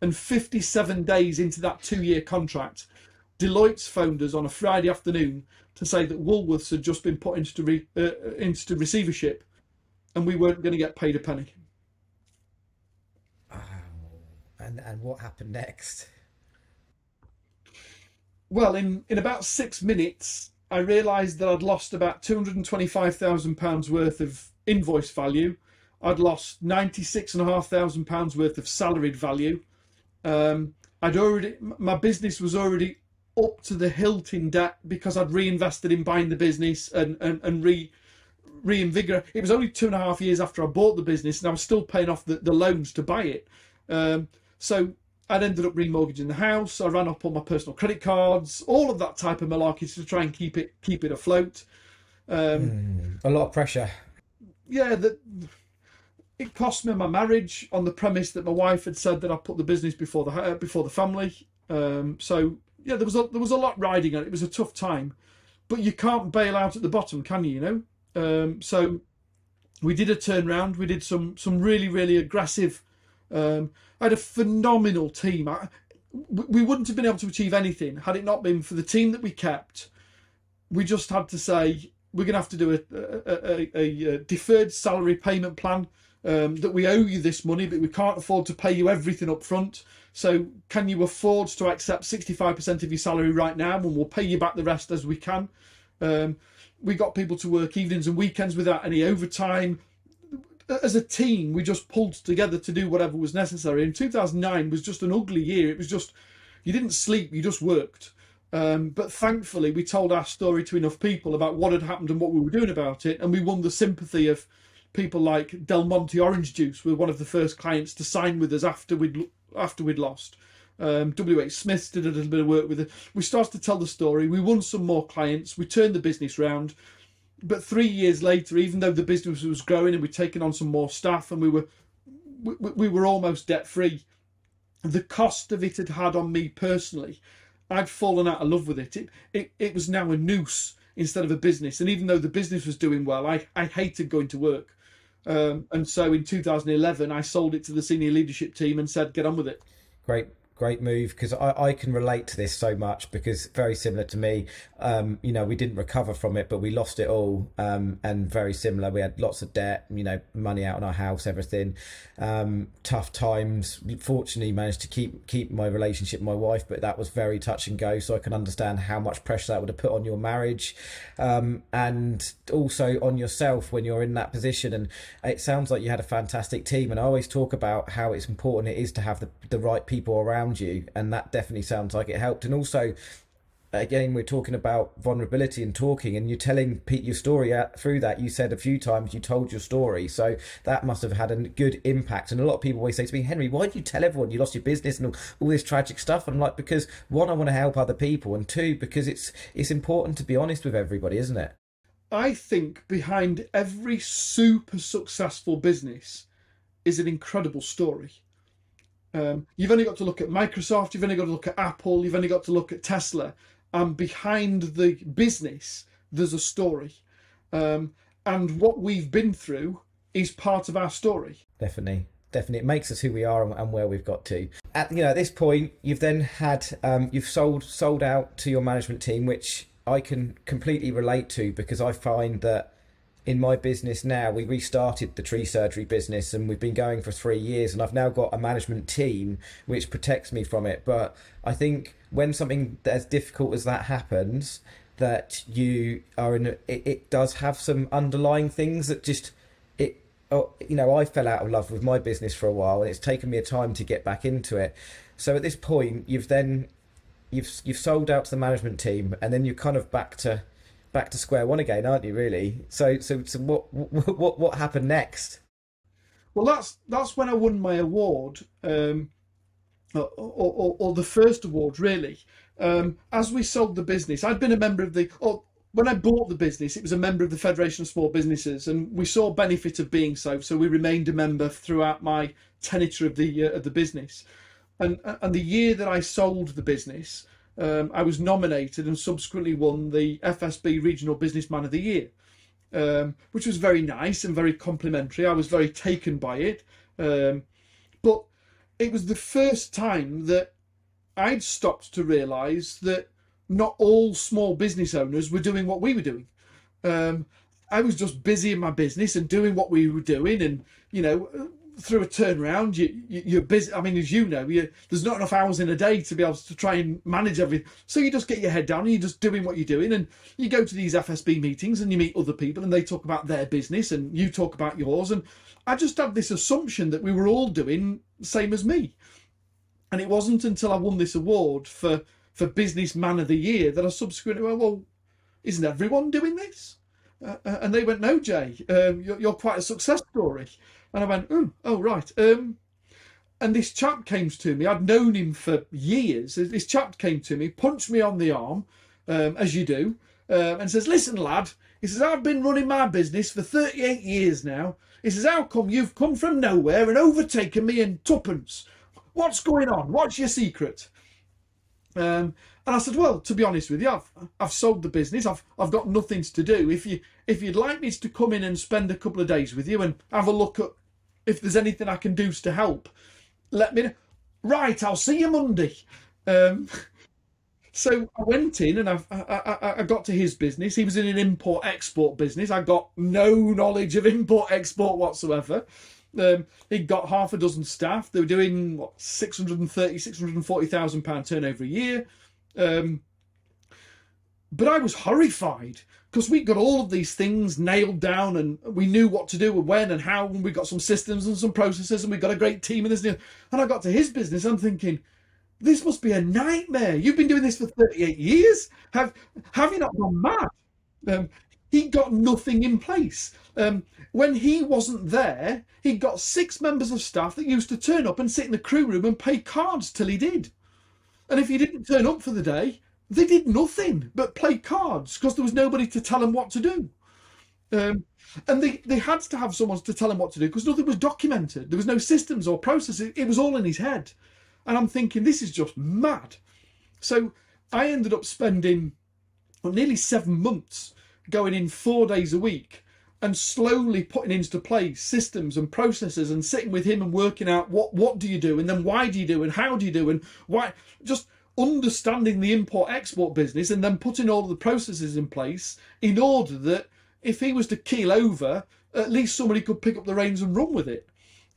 And 57 days into that two year contract, Deloitte's phoned us on a Friday afternoon to say that Woolworths had just been put into, re, uh, into receivership and we weren't going to get paid a penny. Oh, and, and what happened next? Well, in, in about six minutes, I realised that I'd lost about £225,000 worth of invoice value. I'd lost £96,500 worth of salaried value. Um, I'd already, my business was already up to the hilt in debt because I'd reinvested in buying the business and, and, and re, reinvigorate. It was only two and a half years after I bought the business and I was still paying off the, the loans to buy it. Um, so I'd ended up remortgaging the house. I ran up all my personal credit cards, all of that type of malarkey to try and keep it keep it afloat. Um, mm, a lot of pressure. Yeah, that it cost me my marriage on the premise that my wife had said that I put the business before the uh, before the family. Um, so yeah, there was a, there was a lot riding on it. It was a tough time, but you can't bail out at the bottom, can you? You know. Um, so we did a turnaround. We did some some really really aggressive um, I had a phenomenal team. I, we wouldn't have been able to achieve anything had it not been for the team that we kept. We just had to say we're going to have to do a, a, a, a deferred salary payment plan. Um, that we owe you this money, but we can't afford to pay you everything up front. So, can you afford to accept 65% of your salary right now, and we'll pay you back the rest as we can? Um, we got people to work evenings and weekends without any overtime as a team, we just pulled together to do whatever was necessary. And 2009 was just an ugly year. It was just, you didn't sleep, you just worked. Um, but thankfully, we told our story to enough people about what had happened and what we were doing about it. And we won the sympathy of people like Del Monte Orange Juice, were one of the first clients to sign with us after we'd, after we'd lost. Um, WH Smiths did a little bit of work with it. We started to tell the story. We won some more clients. We turned the business round but three years later, even though the business was growing and we'd taken on some more staff and we were we, we were almost debt free, the cost of it had had on me personally, I'd fallen out of love with it. It it, it was now a noose instead of a business. And even though the business was doing well, I, I hated going to work. Um, and so in 2011, I sold it to the senior leadership team and said, get on with it. Great great move because I, I can relate to this so much because very similar to me. Um, you know we didn't recover from it but we lost it all. Um, and very similar. We had lots of debt you know money out on our house everything. Um, tough times. Fortunately managed to keep keep my relationship with my wife but that was very touch and go so I can understand how much pressure that would have put on your marriage. Um, and also on yourself when you're in that position. And it sounds like you had a fantastic team and I always talk about how it's important it is to have the, the right people around around you, and that definitely sounds like it helped. And also, again, we're talking about vulnerability and talking, and you're telling Pete your story out through that. You said a few times you told your story, so that must have had a good impact. And a lot of people always say to me, Henry, why do you tell everyone you lost your business and all, all this tragic stuff? And I'm like, because one, I want to help other people, and two, because it's it's important to be honest with everybody, isn't it? I think behind every super successful business is an incredible story. Um, you've only got to look at Microsoft, you've only got to look at Apple, you've only got to look at Tesla, and behind the business, there's a story. Um, and what we've been through is part of our story. Definitely. Definitely, it makes us who we are and, where we've got to. At you know, at this point, you've then had um, you've sold sold out to your management team, which I can completely relate to because I find that in my business now, we restarted the tree surgery business and we've been going for three years, and I've now got a management team which protects me from it. But I think when something as difficult as that happens, that you are in, it, it does have some underlying things that just it. Oh, you know, I fell out of love with my business for a while, and it's taken me a time to get back into it. So at this point, you've then you've you've sold out to the management team, and then you're kind of back to back to square one again, aren't you? Really. So so so what what what happened next? Well, that's that's when I won my award, um, or, or, or the first award, really. Um, as we sold the business, I'd been a member of the. Or when I bought the business, it was a member of the Federation of Small Businesses, and we saw benefit of being so. So we remained a member throughout my tenure of the uh, of the business, and and the year that I sold the business, um, I was nominated and subsequently won the FSB Regional Businessman of the Year um, which was very nice and very complimentary. I was very taken by it. Um, but it was the first time that I'd stopped to realise that not all small business owners were doing what we were doing. Um, I was just busy in my business and doing what we were doing, and you know, through a turnaround, you, you are busy. I mean, as you know, you, there's not enough hours in a day to be able to try and manage everything. So you just get your head down and you're just doing what you're doing, and you go to these FSB meetings and you meet other people and they talk about their business and you talk about yours. And I just had this assumption that we were all doing same as me. And it wasn't until I won this award for for Businessman of the Year that I subsequently went, well, isn't everyone doing this? Uh, uh and they went, no, Jay, um, you're, you're quite a success story. And I went, oh, oh right. Um, and this chap came to me. I'd known him for years. This chap came to me, punched me on the arm, um, as you do, uh, and says, "Listen, lad." He says, "I've been running my business for 38 years now." He says, "How come you've come from nowhere and overtaken me in tuppence? What's going on? What's your secret?" Um, and I said, "Well, to be honest with you, I've I've sold the business. I've I've got nothing to do. If you if you'd like me to come in and spend a couple of days with you and have a look at if there's anything I can do to help, let me know. Right, I'll see you Monday. Um, so I went in and I, I, I got to his business. He was in an import export business. I got no knowledge of import export whatsoever. Um, he got half a dozen staff. They were doing what 630, 640,000 pound turnover a year. Um, but I was horrified because we got all of these things nailed down and we knew what to do and when and how and we got some systems and some processes and we got a great team and this and, and I got to his business I'm thinking this must be a nightmare. You've been doing this for 38 years. Have have you not gone mad? Um, he got nothing in place. Um, when he wasn't there he got six members of staff that used to turn up and sit in the crew room and pay cards till he did. And if he didn't turn up for the day they did nothing but play cards because there was nobody to tell them what to do. Um, and they, they had to have someone to tell them what to do because nothing was documented. There was no systems or processes. It, it was all in his head. And I'm thinking, this is just mad. So I ended up spending well, nearly seven months going in four days a week and slowly putting into place systems and processes and sitting with him and working out what what do you do and then why do you do and how do you do and why just understanding the import export business and then putting all of the processes in place in order that if he was to keel over, at least somebody could pick up the reins and run with it.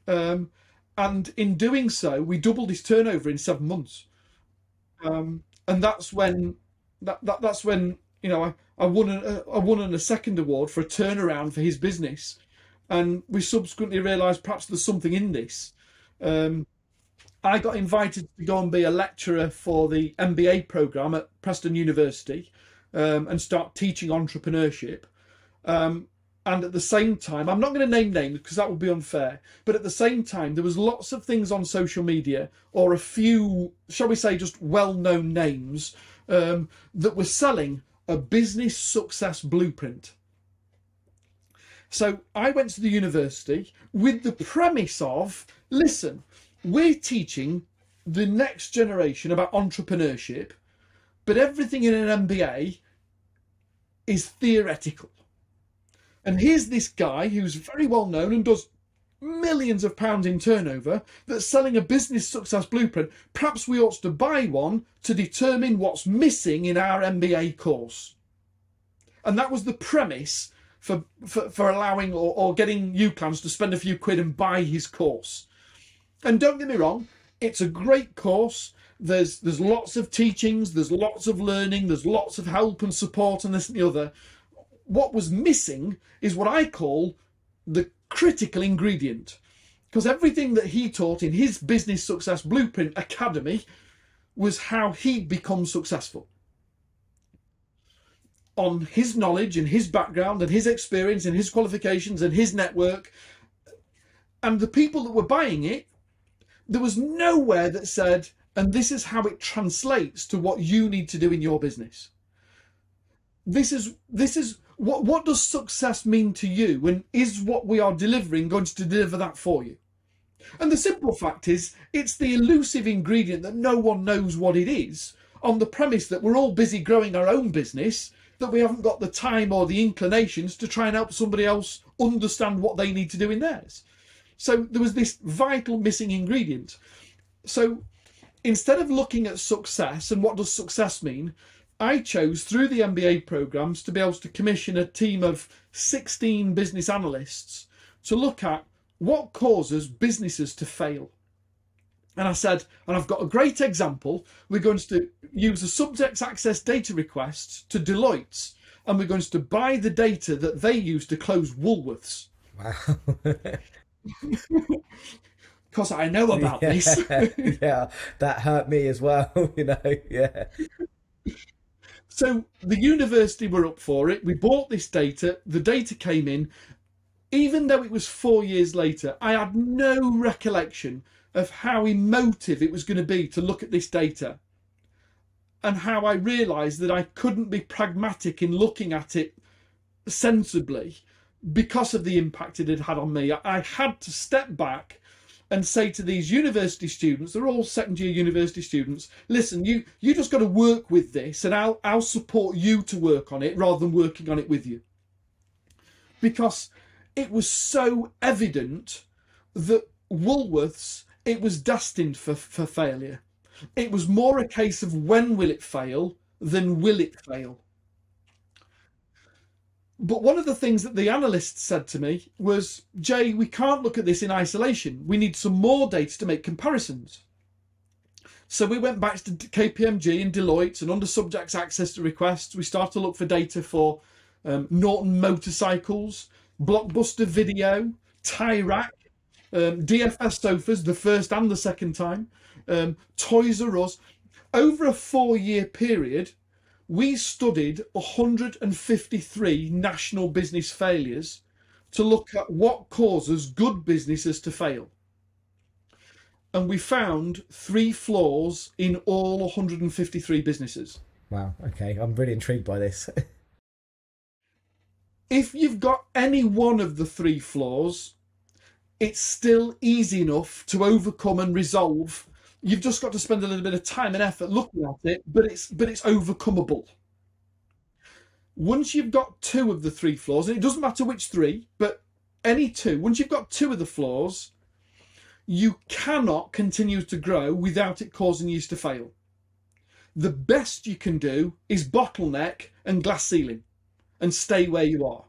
Um, and in doing so, we doubled his turnover in seven months. Um, and that's when that, that that's when you know I, I won a, I won a second award for a turnaround for his business, and we subsequently realised perhaps there's something in this. Um, I got invited to go and be a lecturer for the MBA program at Preston University um, and start teaching entrepreneurship. Um, and at the same time, I'm not going to name names because that would be unfair. But at the same time, there was lots of things on social media, or a few, shall we say, just well-known names um, that were selling a business success blueprint. So I went to the university with the premise of, listen, we're teaching the next generation about entrepreneurship, but everything in an MBA is theoretical. And here's this guy who's very well known and does millions of pounds in turnover that's selling a business success blueprint. Perhaps we ought to buy one to determine what's missing in our MBA course. And that was the premise for, for, for allowing or, or getting UCLANS to spend a few quid and buy his course. And don't get me wrong, it's a great course. There's there's lots of teachings, there's lots of learning, there's lots of help and support and this and the other. What was missing is what I call the critical ingredient. Because everything that he taught in his Business Success Blueprint Academy was how he'd become successful. on his knowledge and his background and his experience and his qualifications and his network. And the people that were buying it, there was nowhere that said, and this is how it translates to what you need to do in your business. This is this is what what does success mean to you and is what we are delivering going to deliver that for you? And the simple fact is it's the elusive ingredient that no one knows what it is on the premise that we're all busy growing our own business that we haven't got the time or the inclinations to try and help somebody else understand what they need to do in theirs. So there was this vital missing ingredient. So instead of looking at success and what does success mean, I chose through the MBA programs to be able to commission a team of 16 business analysts to look at what causes businesses to fail. And I said, and I've got a great example. We're going to use a subject access data request to Deloitte, and we're going to buy the data that they use to close Woolworths. Wow. Because I know about yeah, this. yeah, that hurt me as well, you know. Yeah. So the university were up for it. We bought this data. The data came in. Even though it was four years later, I had no recollection of how emotive it was going to be to look at this data and how I realised that I couldn't be pragmatic in looking at it sensibly because of the impact it had had on me. I had to step back and say to these university students, they're all second year university students, listen, you you just got to work with this and I'll I'll support you to work on it rather than working on it with you. Because it was so evident that Woolworths it was destined for, for failure. It was more a case of when will it fail than will it fail. But one of the things that the analysts said to me was, Jay, we can't look at this in isolation. We need some more data to make comparisons. So we went back to KPMG and Deloitte, and under subjects access to requests, we started to look for data for um, Norton motorcycles, Blockbuster Video, Tie Rack, um, DFS sofas, the first and the second time, um, Toys R Us. Over a four year period, we studied 153 national business failures to look at what causes good businesses to fail. And we found three flaws in all 153 businesses. Wow. Okay. I'm really intrigued by this. if you've got any one of the three flaws, it's still easy enough to overcome and resolve. You've just got to spend a little bit of time and effort looking at it, but it's but it's overcomable. Once you've got two of the three flaws, and it doesn't matter which three, but any two, once you've got two of the flaws, you cannot continue to grow without it causing you to fail. The best you can do is bottleneck and glass ceiling and stay where you are.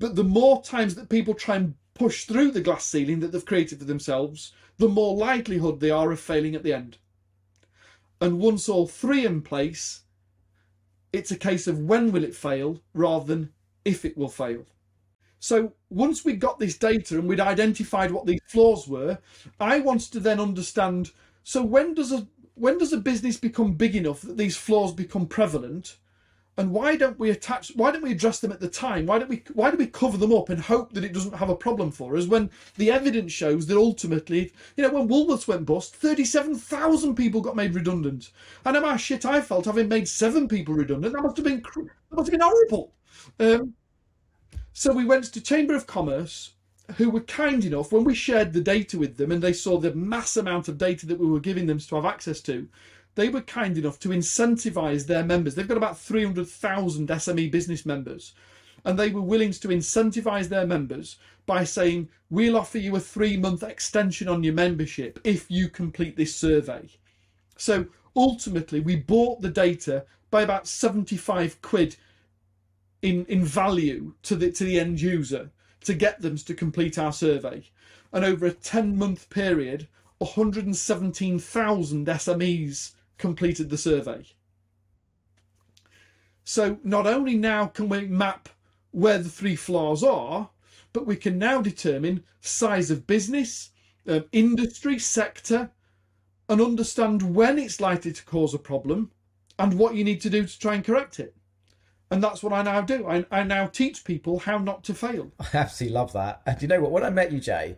But the more times that people try and push through the glass ceiling that they've created for themselves, the more likelihood they are of failing at the end. And once all three in place, it's a case of when will it fail rather than if it will fail. So once we got this data and we'd identified what these flaws were, I wanted to then understand so when does a when does a business become big enough that these flaws become prevalent and why don't we attach why don't we address them at the time? Why don't we why do we cover them up and hope that it doesn't have a problem for us when the evidence shows that ultimately you know when woolworths went bust 37000 people got made redundant. And i know how shit i felt having made seven people redundant? That must have been that must have been horrible. Um, so we went to chamber of commerce who were kind enough when we shared the data with them and they saw the mass amount of data that we were giving them to have access to they were kind enough to incentivize their members. They've got about 300,000 SME business members, and they were willing to incentivize their members by saying, We'll offer you a three month extension on your membership if you complete this survey. So ultimately, we bought the data by about 75 quid in, in value to the, to the end user to get them to complete our survey. And over a 10 month period, 117,000 SMEs completed the survey. So not only now can we map where the three flaws are, but we can now determine size of business, um, industry, sector, and understand when it's likely to cause a problem and what you need to do to try and correct it. And that's what I now do. I, I now teach people how not to fail. I absolutely love that. And you know what? When I met you, Jay,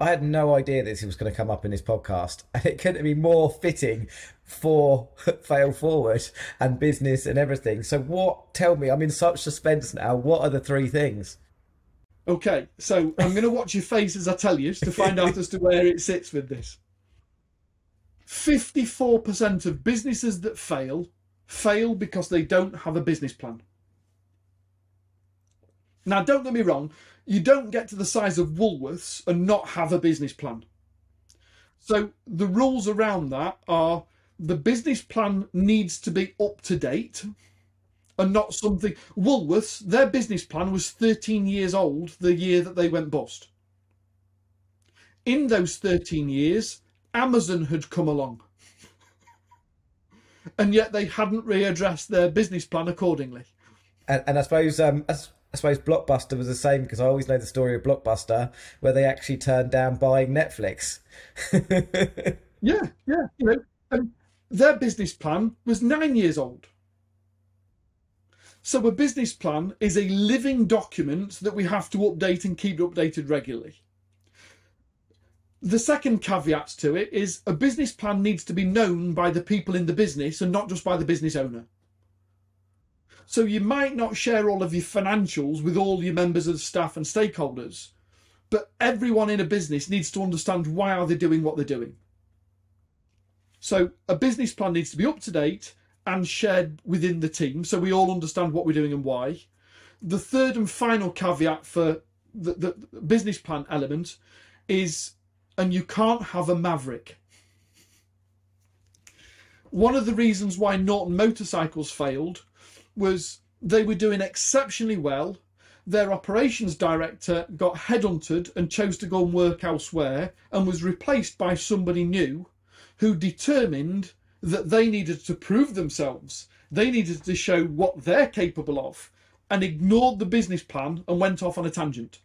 I had no idea this was going to come up in this podcast, and it couldn't be more fitting for fail forward and business and everything. So, what? Tell me, I'm in such suspense now. What are the three things? Okay, so I'm going to watch your face as I tell you to find out as to where it sits with this. 54% of businesses that fail fail because they don't have a business plan. Now, don't get me wrong, you don't get to the size of Woolworths and not have a business plan. So, the rules around that are the business plan needs to be up to date and not something. Woolworths, their business plan was 13 years old the year that they went bust. In those 13 years, Amazon had come along. and yet they hadn't readdressed their business plan accordingly. And, and I suppose um, I, I suppose Blockbuster was the same because I always know the story of Blockbuster where they actually turned down buying Netflix. yeah, yeah, you know, and their business plan was nine years old. So a business plan is a living document that we have to update and keep updated regularly. The second caveat to it is a business plan needs to be known by the people in the business and not just by the business owner. So you might not share all of your financials with all your members of staff and stakeholders, but everyone in a business needs to understand why are they doing what they're doing. So a business plan needs to be up to date and shared within the team so we all understand what we're doing and why. The third and final caveat for the, the business plan element is and you can't have a maverick. One of the reasons why Norton Motorcycles failed was they were doing exceptionally well. Their operations director got headhunted and chose to go and work elsewhere and was replaced by somebody new who determined that they needed to prove themselves. They needed to show what they're capable of and ignored the business plan and went off on a tangent.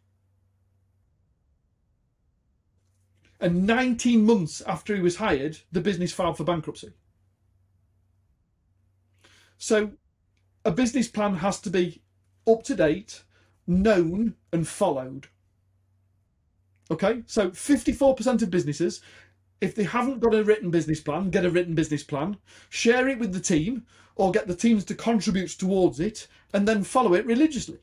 And 19 months after he was hired, the business filed for bankruptcy. So a business plan has to be up to date, known, and followed. Okay, so 54% of businesses, if they haven't got a written business plan, get a written business plan, share it with the team, or get the teams to contribute towards it, and then follow it religiously.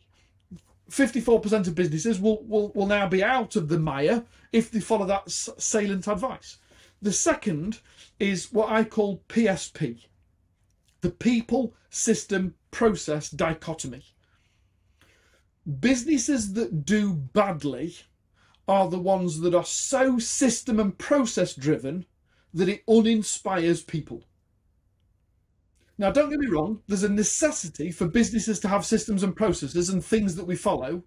54% of businesses will, will, will now be out of the mire if they follow that salient advice. The second is what I call PSP the people system process dichotomy. Businesses that do badly are the ones that are so system and process driven that it uninspires people. Now, don't get me wrong, there's a necessity for businesses to have systems and processes and things that we follow.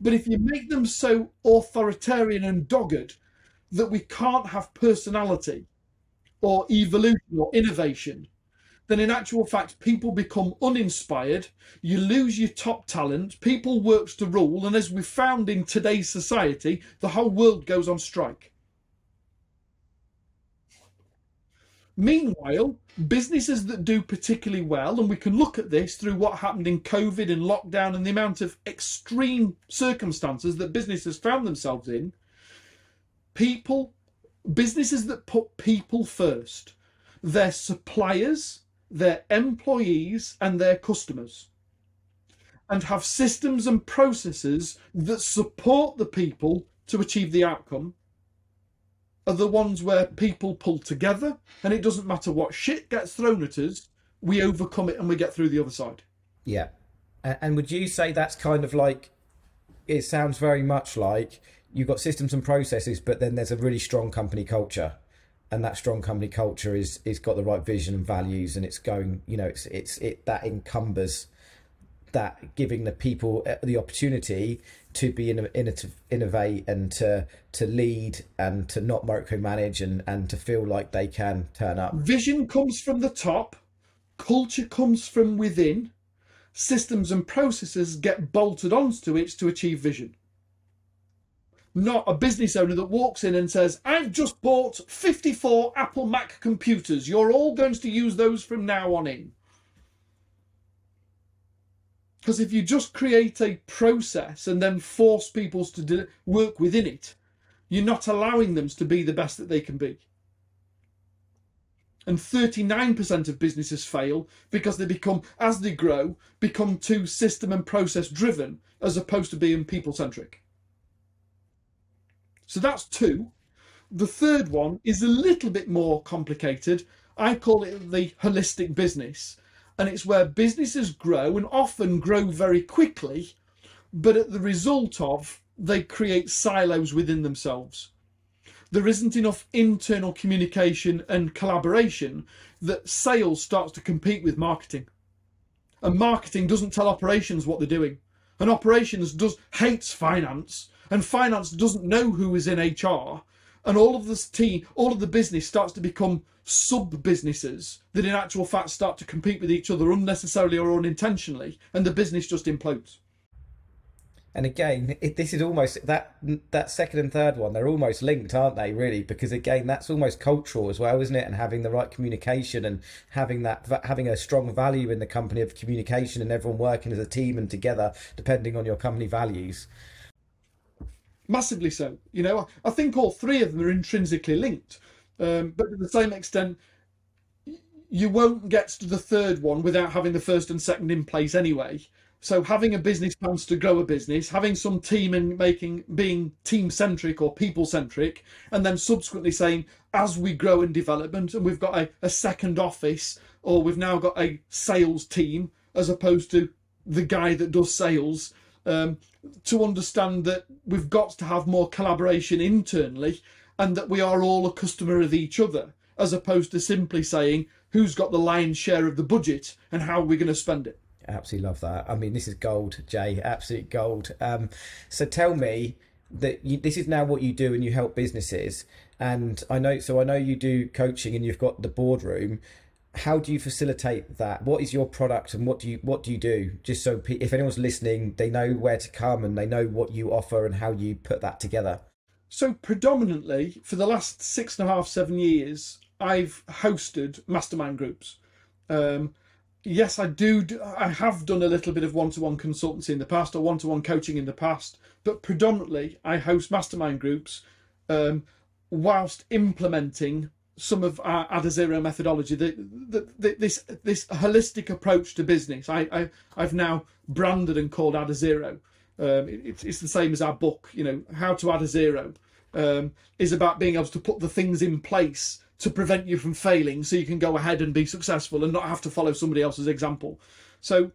But if you make them so authoritarian and dogged that we can't have personality or evolution or innovation, then in actual fact, people become uninspired. You lose your top talent. People works to rule. And as we've found in today's society, the whole world goes on strike. Meanwhile, businesses that do particularly well, and we can look at this through what happened in COVID and lockdown and the amount of extreme circumstances that businesses found themselves in, people, businesses that put people first, their suppliers, their employees, and their customers, and have systems and processes that support the people to achieve the outcome are the ones where people pull together and it doesn't matter what shit gets thrown at us, we overcome it and we get through the other side. Yeah. And would you say that's kind of like, it sounds very much like you've got systems and processes, but then there's a really strong company culture. And that strong company culture is is got the right vision and values, and it's going, you know, it's it's it that encumbers that giving the people uh, the opportunity to be innovative, innovate and to to lead and to not micromanage and and to feel like they can turn up. Vision comes from the top, culture comes from within, systems and processes get bolted onto it to achieve vision. Not a business owner that walks in and says, I've just bought 54 Apple Mac computers. You're all going to use those from now on in. Because if you just create a process and then force people to work within it, you're not allowing them to be the best that they can be. And 39% of businesses fail because they become, as they grow, become too system and process driven as opposed to being people centric. So that's two. The third one is a little bit more complicated. I call it the holistic business. And it's where businesses grow and often grow very quickly, but at the result of they create silos within themselves. There isn't enough internal communication and collaboration that sales starts to compete with marketing. And marketing doesn't tell operations what they're doing. And operations does hates finance and finance doesn't know who is in HR, and all of this team, all of the business starts to become sub businesses that in actual fact start to compete with each other unnecessarily or unintentionally, and the business just implodes. And again, it, this is almost that that second and third one. They're almost linked, aren't they? Really, because again, that's almost cultural as well, isn't it? And having the right communication and having that having a strong value in the company of communication and everyone working as a team and together, depending on your company values massively so. You know, I think all three of them are intrinsically linked, um, but to the same extent, you won't get to the third one without having the first and second in place anyway. So having a business plans to grow a business, having some team and making being team centric or people centric, and then subsequently saying as we grow in development and we've got a, a second office or we've now got a sales team as opposed to the guy that does sales, um, to understand that we've got to have more collaboration internally and that we are all a customer of each other, as opposed to simply saying who's got the lion's share of the budget and how we're going to spend it. Absolutely love that. I mean, this is gold, Jay. Absolute gold. Um, so tell me that you, this is now what you do and you help businesses. And I know, so I know you do coaching and you've got the boardroom how do you facilitate that? What is your product and what do you what do you do? Just so if anyone's listening they know where to come and they know what you offer and how you put that together. So predominantly for the last six and a half seven years i've hosted mastermind groups. Um, yes i do i have done a little bit of one-to-one consultancy in the past or one-to-one coaching in the past but predominantly i host mastermind groups um, whilst implementing some of our Add a Zero methodology, the, the, the, this this holistic approach to business. I, I I've now branded and called Add a Zero. Um, it, it's it's the same as our book. You know, how to Add a Zero um, is about being able to put the things in place to prevent you from failing, so you can go ahead and be successful and not have to follow somebody else's example. So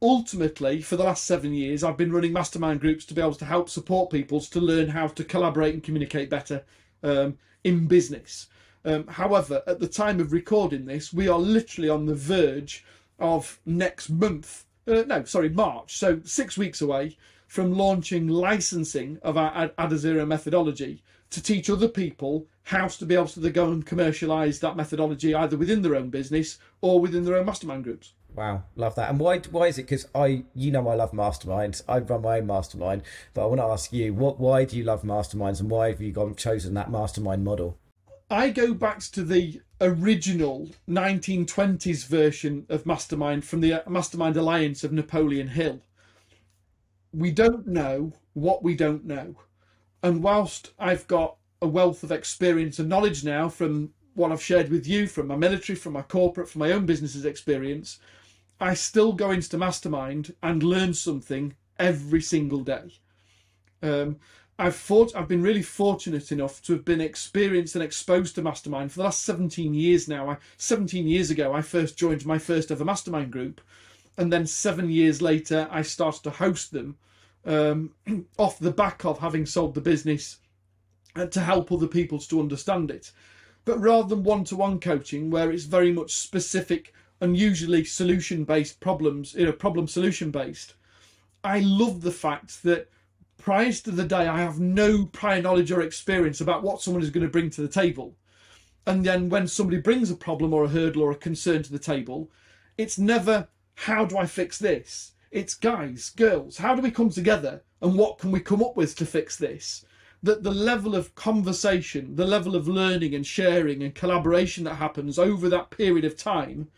ultimately, for the last seven years, I've been running mastermind groups to be able to help support people to learn how to collaborate and communicate better um, in business. Um, however, at the time of recording this, we are literally on the verge of next month. Uh, no, sorry, March. So six weeks away from launching licensing of our Add a Zero methodology to teach other people how to be able to go and commercialize that methodology either within their own business or within their own mastermind groups. Wow, love that. And why why is it? Because I, you know, I love masterminds. I run my own mastermind, but I want to ask you, what? Why do you love masterminds, and why have you gone chosen that mastermind model? I go back to the original 1920s version of Mastermind from the Mastermind Alliance of Napoleon Hill. We don't know what we don't know. And whilst I've got a wealth of experience and knowledge now from what I've shared with you, from my military, from my corporate, from my own business's experience, I still go into Mastermind and learn something every single day. Um, I've fought, I've been really fortunate enough to have been experienced and exposed to mastermind for the last 17 years now. I, 17 years ago, I first joined my first ever mastermind group, and then seven years later, I started to host them um, off the back of having sold the business uh, to help other people to understand it. But rather than one-to-one coaching, where it's very much specific and usually solution-based problems, you know, problem solution-based, I love the fact that prior to the day, I have no prior knowledge or experience about what someone is going to bring to the table. And then when somebody brings a problem or a hurdle or a concern to the table, it's never, how do I fix this? It's guys, girls, how do we come together and what can we come up with to fix this? That the level of conversation, the level of learning and sharing and collaboration that happens over that period of time,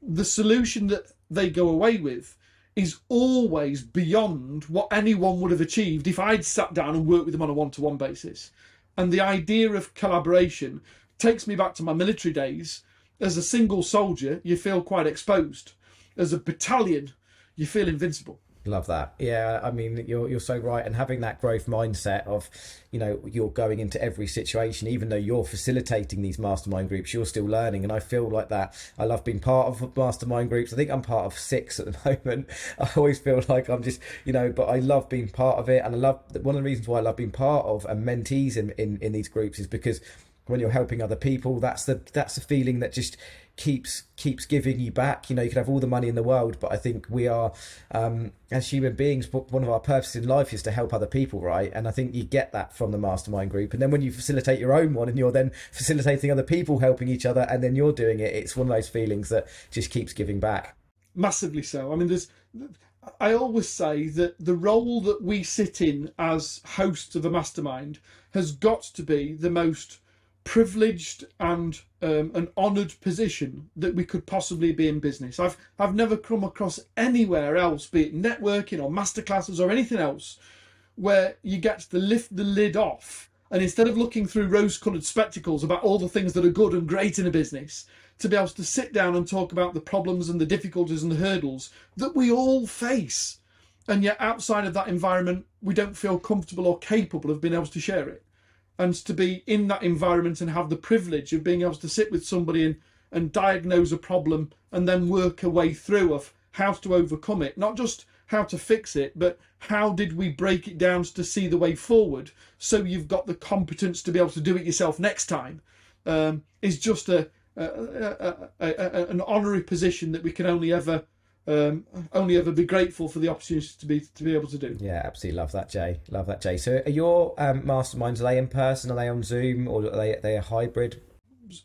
the solution that they go away with is always beyond what anyone would have achieved if I'd sat down and worked with them on a one to one basis. And the idea of collaboration takes me back to my military days. As a single soldier, you feel quite exposed. As a battalion, you feel invincible. Love that. Yeah, I mean, you're you're so right, and having that growth mindset of, you know, you're going into every situation, even though you're facilitating these mastermind groups, you're still learning, and I feel like that. I love being part of mastermind groups. I think I'm part of six at the moment. I always feel like I'm just, you know, but I love being part of it, and I love one of the reasons why I love being part of and mentees in in, in these groups is because when you're helping other people, that's the that's the feeling that just keeps keeps giving you back. You know, you can have all the money in the world, but I think we are, um, as human beings, one of our purposes in life is to help other people, right? And I think you get that from the mastermind group. And then when you facilitate your own one, and you're then facilitating other people helping each other, and then you're doing it, it's one of those feelings that just keeps giving back. Massively so. I mean, there's. I always say that the role that we sit in as hosts of a mastermind has got to be the most privileged and um, an honoured position that we could possibly be in business. I've I've never come across anywhere else, be it networking or masterclasses or anything else, where you get to lift the lid off and instead of looking through rose-coloured spectacles about all the things that are good and great in a business, to be able to sit down and talk about the problems and the difficulties and the hurdles that we all face. And yet outside of that environment, we don't feel comfortable or capable of being able to share it and to be in that environment and have the privilege of being able to sit with somebody and, and diagnose a problem and then work a way through of how to overcome it. Not just how to fix it but how did we break it down to see the way forward? So you've got the competence to be able to do it yourself next time um, is just a, a, a, a, an honorary position that we can only ever um, only ever be grateful for the opportunity to be to be able to do. Yeah, absolutely love that, Jay. Love that, Jay. So, are your um, masterminds are they in person? Are they on Zoom, or are they are they a hybrid?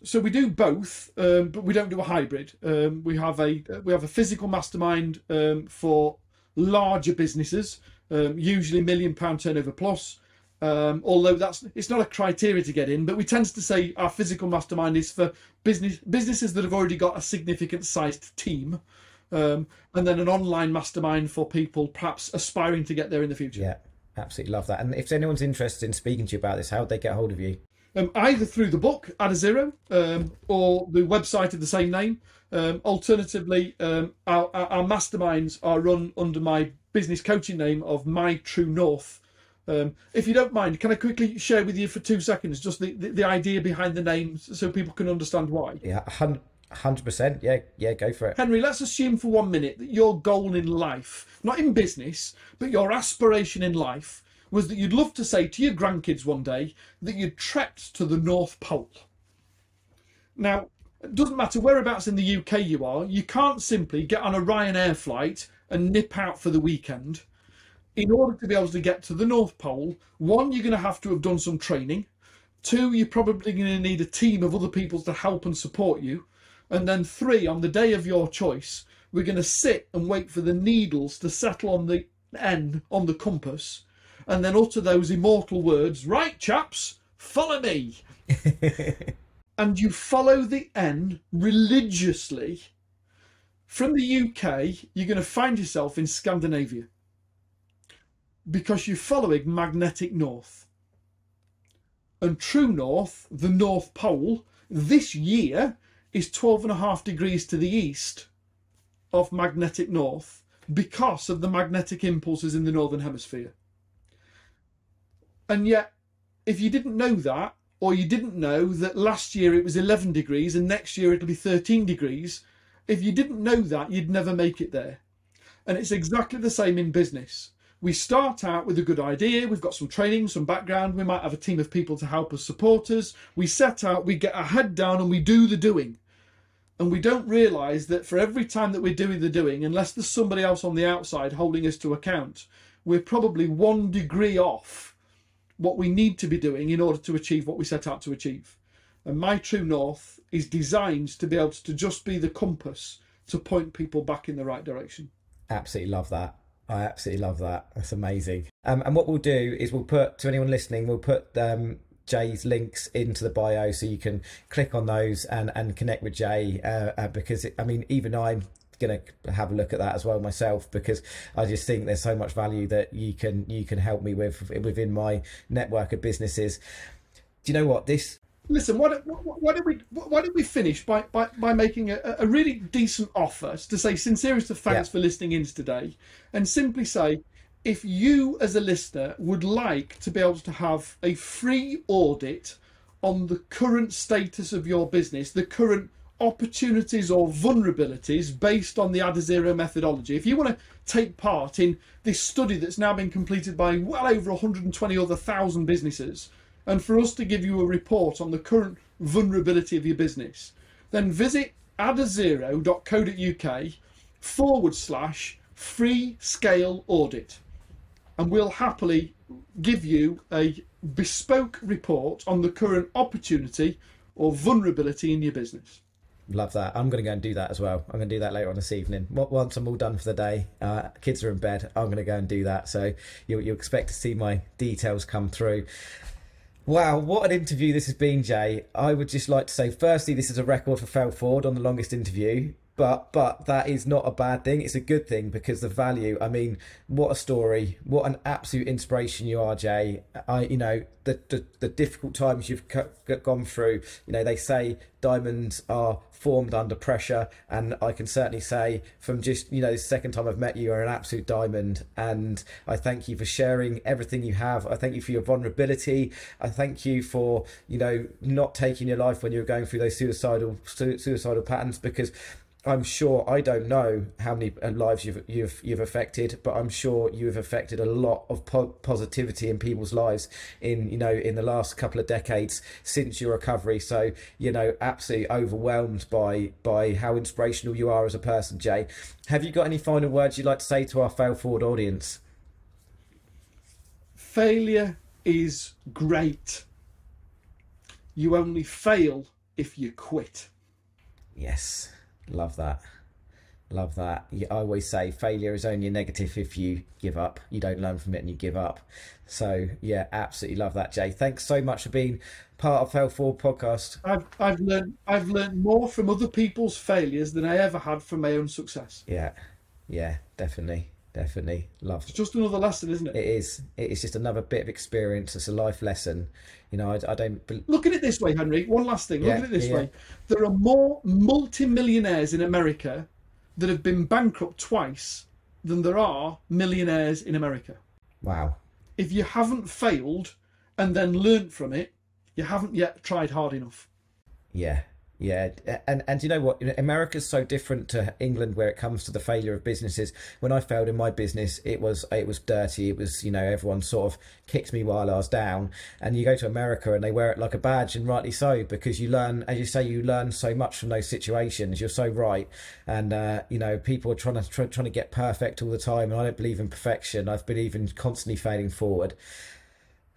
So we do both, um, but we don't do a hybrid. Um, we have a we have a physical mastermind um, for larger businesses, um, usually million pound turnover plus. although that's it's not a criteria to get in, but we tend to say our physical mastermind is for business businesses that have already got a significant sized team. Um, and then an online mastermind for people perhaps aspiring to get there in the future. Yeah, absolutely love that. And if anyone's interested in speaking to you about this, how would they get hold of you? Um, either through the book Add a Zero um, or the website of the same name. Um, alternatively, um, our, our, masterminds are run under my business coaching name of My True North. Um, if you don't mind, can I quickly share with you for two seconds just the, the, the idea behind the name so people can understand why? Yeah, Hundred percent, yeah, yeah, go for it. Henry, let's assume for one minute that your goal in life, not in business, but your aspiration in life, was that you'd love to say to your grandkids one day that you'd trekked to the North Pole. Now, it doesn't matter whereabouts in the UK you are, you can't simply get on a Ryanair flight and nip out for the weekend. In order to be able to get to the North Pole, one, you're going to have to have done some training. Two, you're probably going to need a team of other people to help and support you. And then three, on the day of your choice, we're going to sit and wait for the needles to settle on the N on the compass and then utter those immortal words, right, chaps, follow me. and you follow the N religiously. From the UK, you're going to find yourself in Scandinavia because you're following magnetic north. And true north, the North Pole, this year is 12 and a half degrees to the east of magnetic north because of the magnetic impulses in the northern hemisphere. And yet, if you didn't know that, or you didn't know that last year it was 11 degrees and next year it'll be 13 degrees, if you didn't know that, you'd never make it there. And it's exactly the same in business we start out with a good idea. We've got some training, some background. We might have a team of people to help us support us. We set out, we get our head down, and we do the doing. And we don't realise that for every time that we're doing the doing, unless there's somebody else on the outside holding us to account, we're probably one degree off what we need to be doing in order to achieve what we set out to achieve. And My True North is designed to be able to just be the compass to point people back in the right direction. Absolutely love that. I absolutely love that. That's amazing. Um, and what we'll do is we'll put to anyone listening, we'll put um, Jay's links into the bio so you can click on those and and connect with Jay uh, uh, because it, I mean even I'm going to have a look at that as well myself because I just think there's so much value that you can you can help me with within my network of businesses. Do you know what this? Listen, why, don't, why did we why did we finish by by, by making a, a really decent offer to say sincerest of thanks yeah. for listening in today, and simply say if you as a listener would like to be able to have a free audit on the current status of your business, the current opportunities or vulnerabilities based on the Add a Zero methodology. If you want to take part in this study that's now been completed by well over 120 other thousand businesses, and for us to give you a report on the current vulnerability of your business, then visit adazero.co.uk forward slash free scale audit. And we'll happily give you a bespoke report on the current opportunity or vulnerability in your business. Love that. I'm going to go and do that as well. I'm going to do that later on this evening. Once I'm all done for the day, uh, kids are in bed, I'm going to go and do that. So you'll, you'll expect to see my details come through. Wow, what an interview this has been, Jay. I would just like to say, firstly, this is a record for Fail Forward on the longest interview but but that is not a bad thing. It's a good thing because the value i mean what a story. What an absolute inspiration you are jay. I you know the the, the difficult times you've gone through. You know they say diamonds are formed under pressure and i can certainly say from just you know the second time i've met you you're an absolute diamond. And i thank you for sharing everything you have. I thank you for your vulnerability. I thank you for you know not taking your life when you're going through those suicidal suicidal patterns because I'm sure I don't know how many uh, lives you've you've you've affected, but I'm sure you have affected a lot of po- positivity in people's lives in you know in the last couple of decades since your recovery. So you know, absolutely overwhelmed by by how inspirational you are as a person, Jay. Have you got any final words you'd like to say to our fail forward audience? Failure is great. You only fail if you quit. Yes. Love that. Love that. I always say failure is only a negative if you give up. You don't learn from it and you give up. So yeah, absolutely love that, Jay. Thanks so much for being part of Fail Forward podcast. I've I've learned I've learned more from other people's failures than I ever had from my own success. Yeah, yeah, definitely, definitely love. It's just another lesson, isn't it? It is. It is just another bit of experience. It's a life lesson, you know, I, I don't look at it this way, Henry. One last thing. Look at it this yeah. way: there are more multi-millionaires in America that have been bankrupt twice than there are millionaires in America. Wow. If you haven't failed and then learnt from it, you haven't yet tried hard enough. Yeah, yeah, and and you know what? America's so different to England where it comes to the failure of businesses. When I failed in my business, it was it was dirty. It was you know everyone sort of kicked me while I was down. And you go to America and they wear it like a badge, and rightly so because you learn, as you say, you learn so much from those situations. You're so right, and uh, you know people are trying to try, trying to get perfect all the time, and I don't believe in perfection. I believe in constantly failing forward.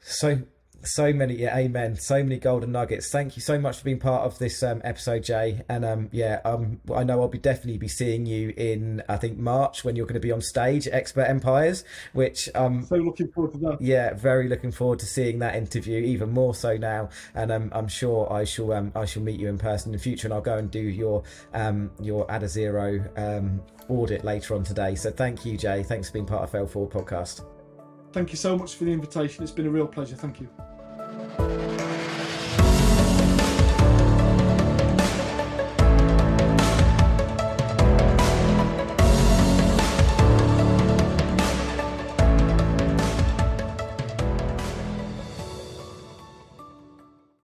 So so many yeah amen. So many golden nuggets. Thank you so much for being part of this um, episode jay. And um yeah um i know i'll be definitely be seeing you in i think march when you're going to be on stage expert empires which um so looking forward to that. yeah very looking forward to seeing that interview even more so now. And um, i'm sure i shall um i shall meet you in person in the future and i'll go and do your um your Add a Zero um audit later on today. So thank you jay. Thanks for being part of fail forward podcast Thank you so much for the invitation. It's been a real pleasure. Thank you.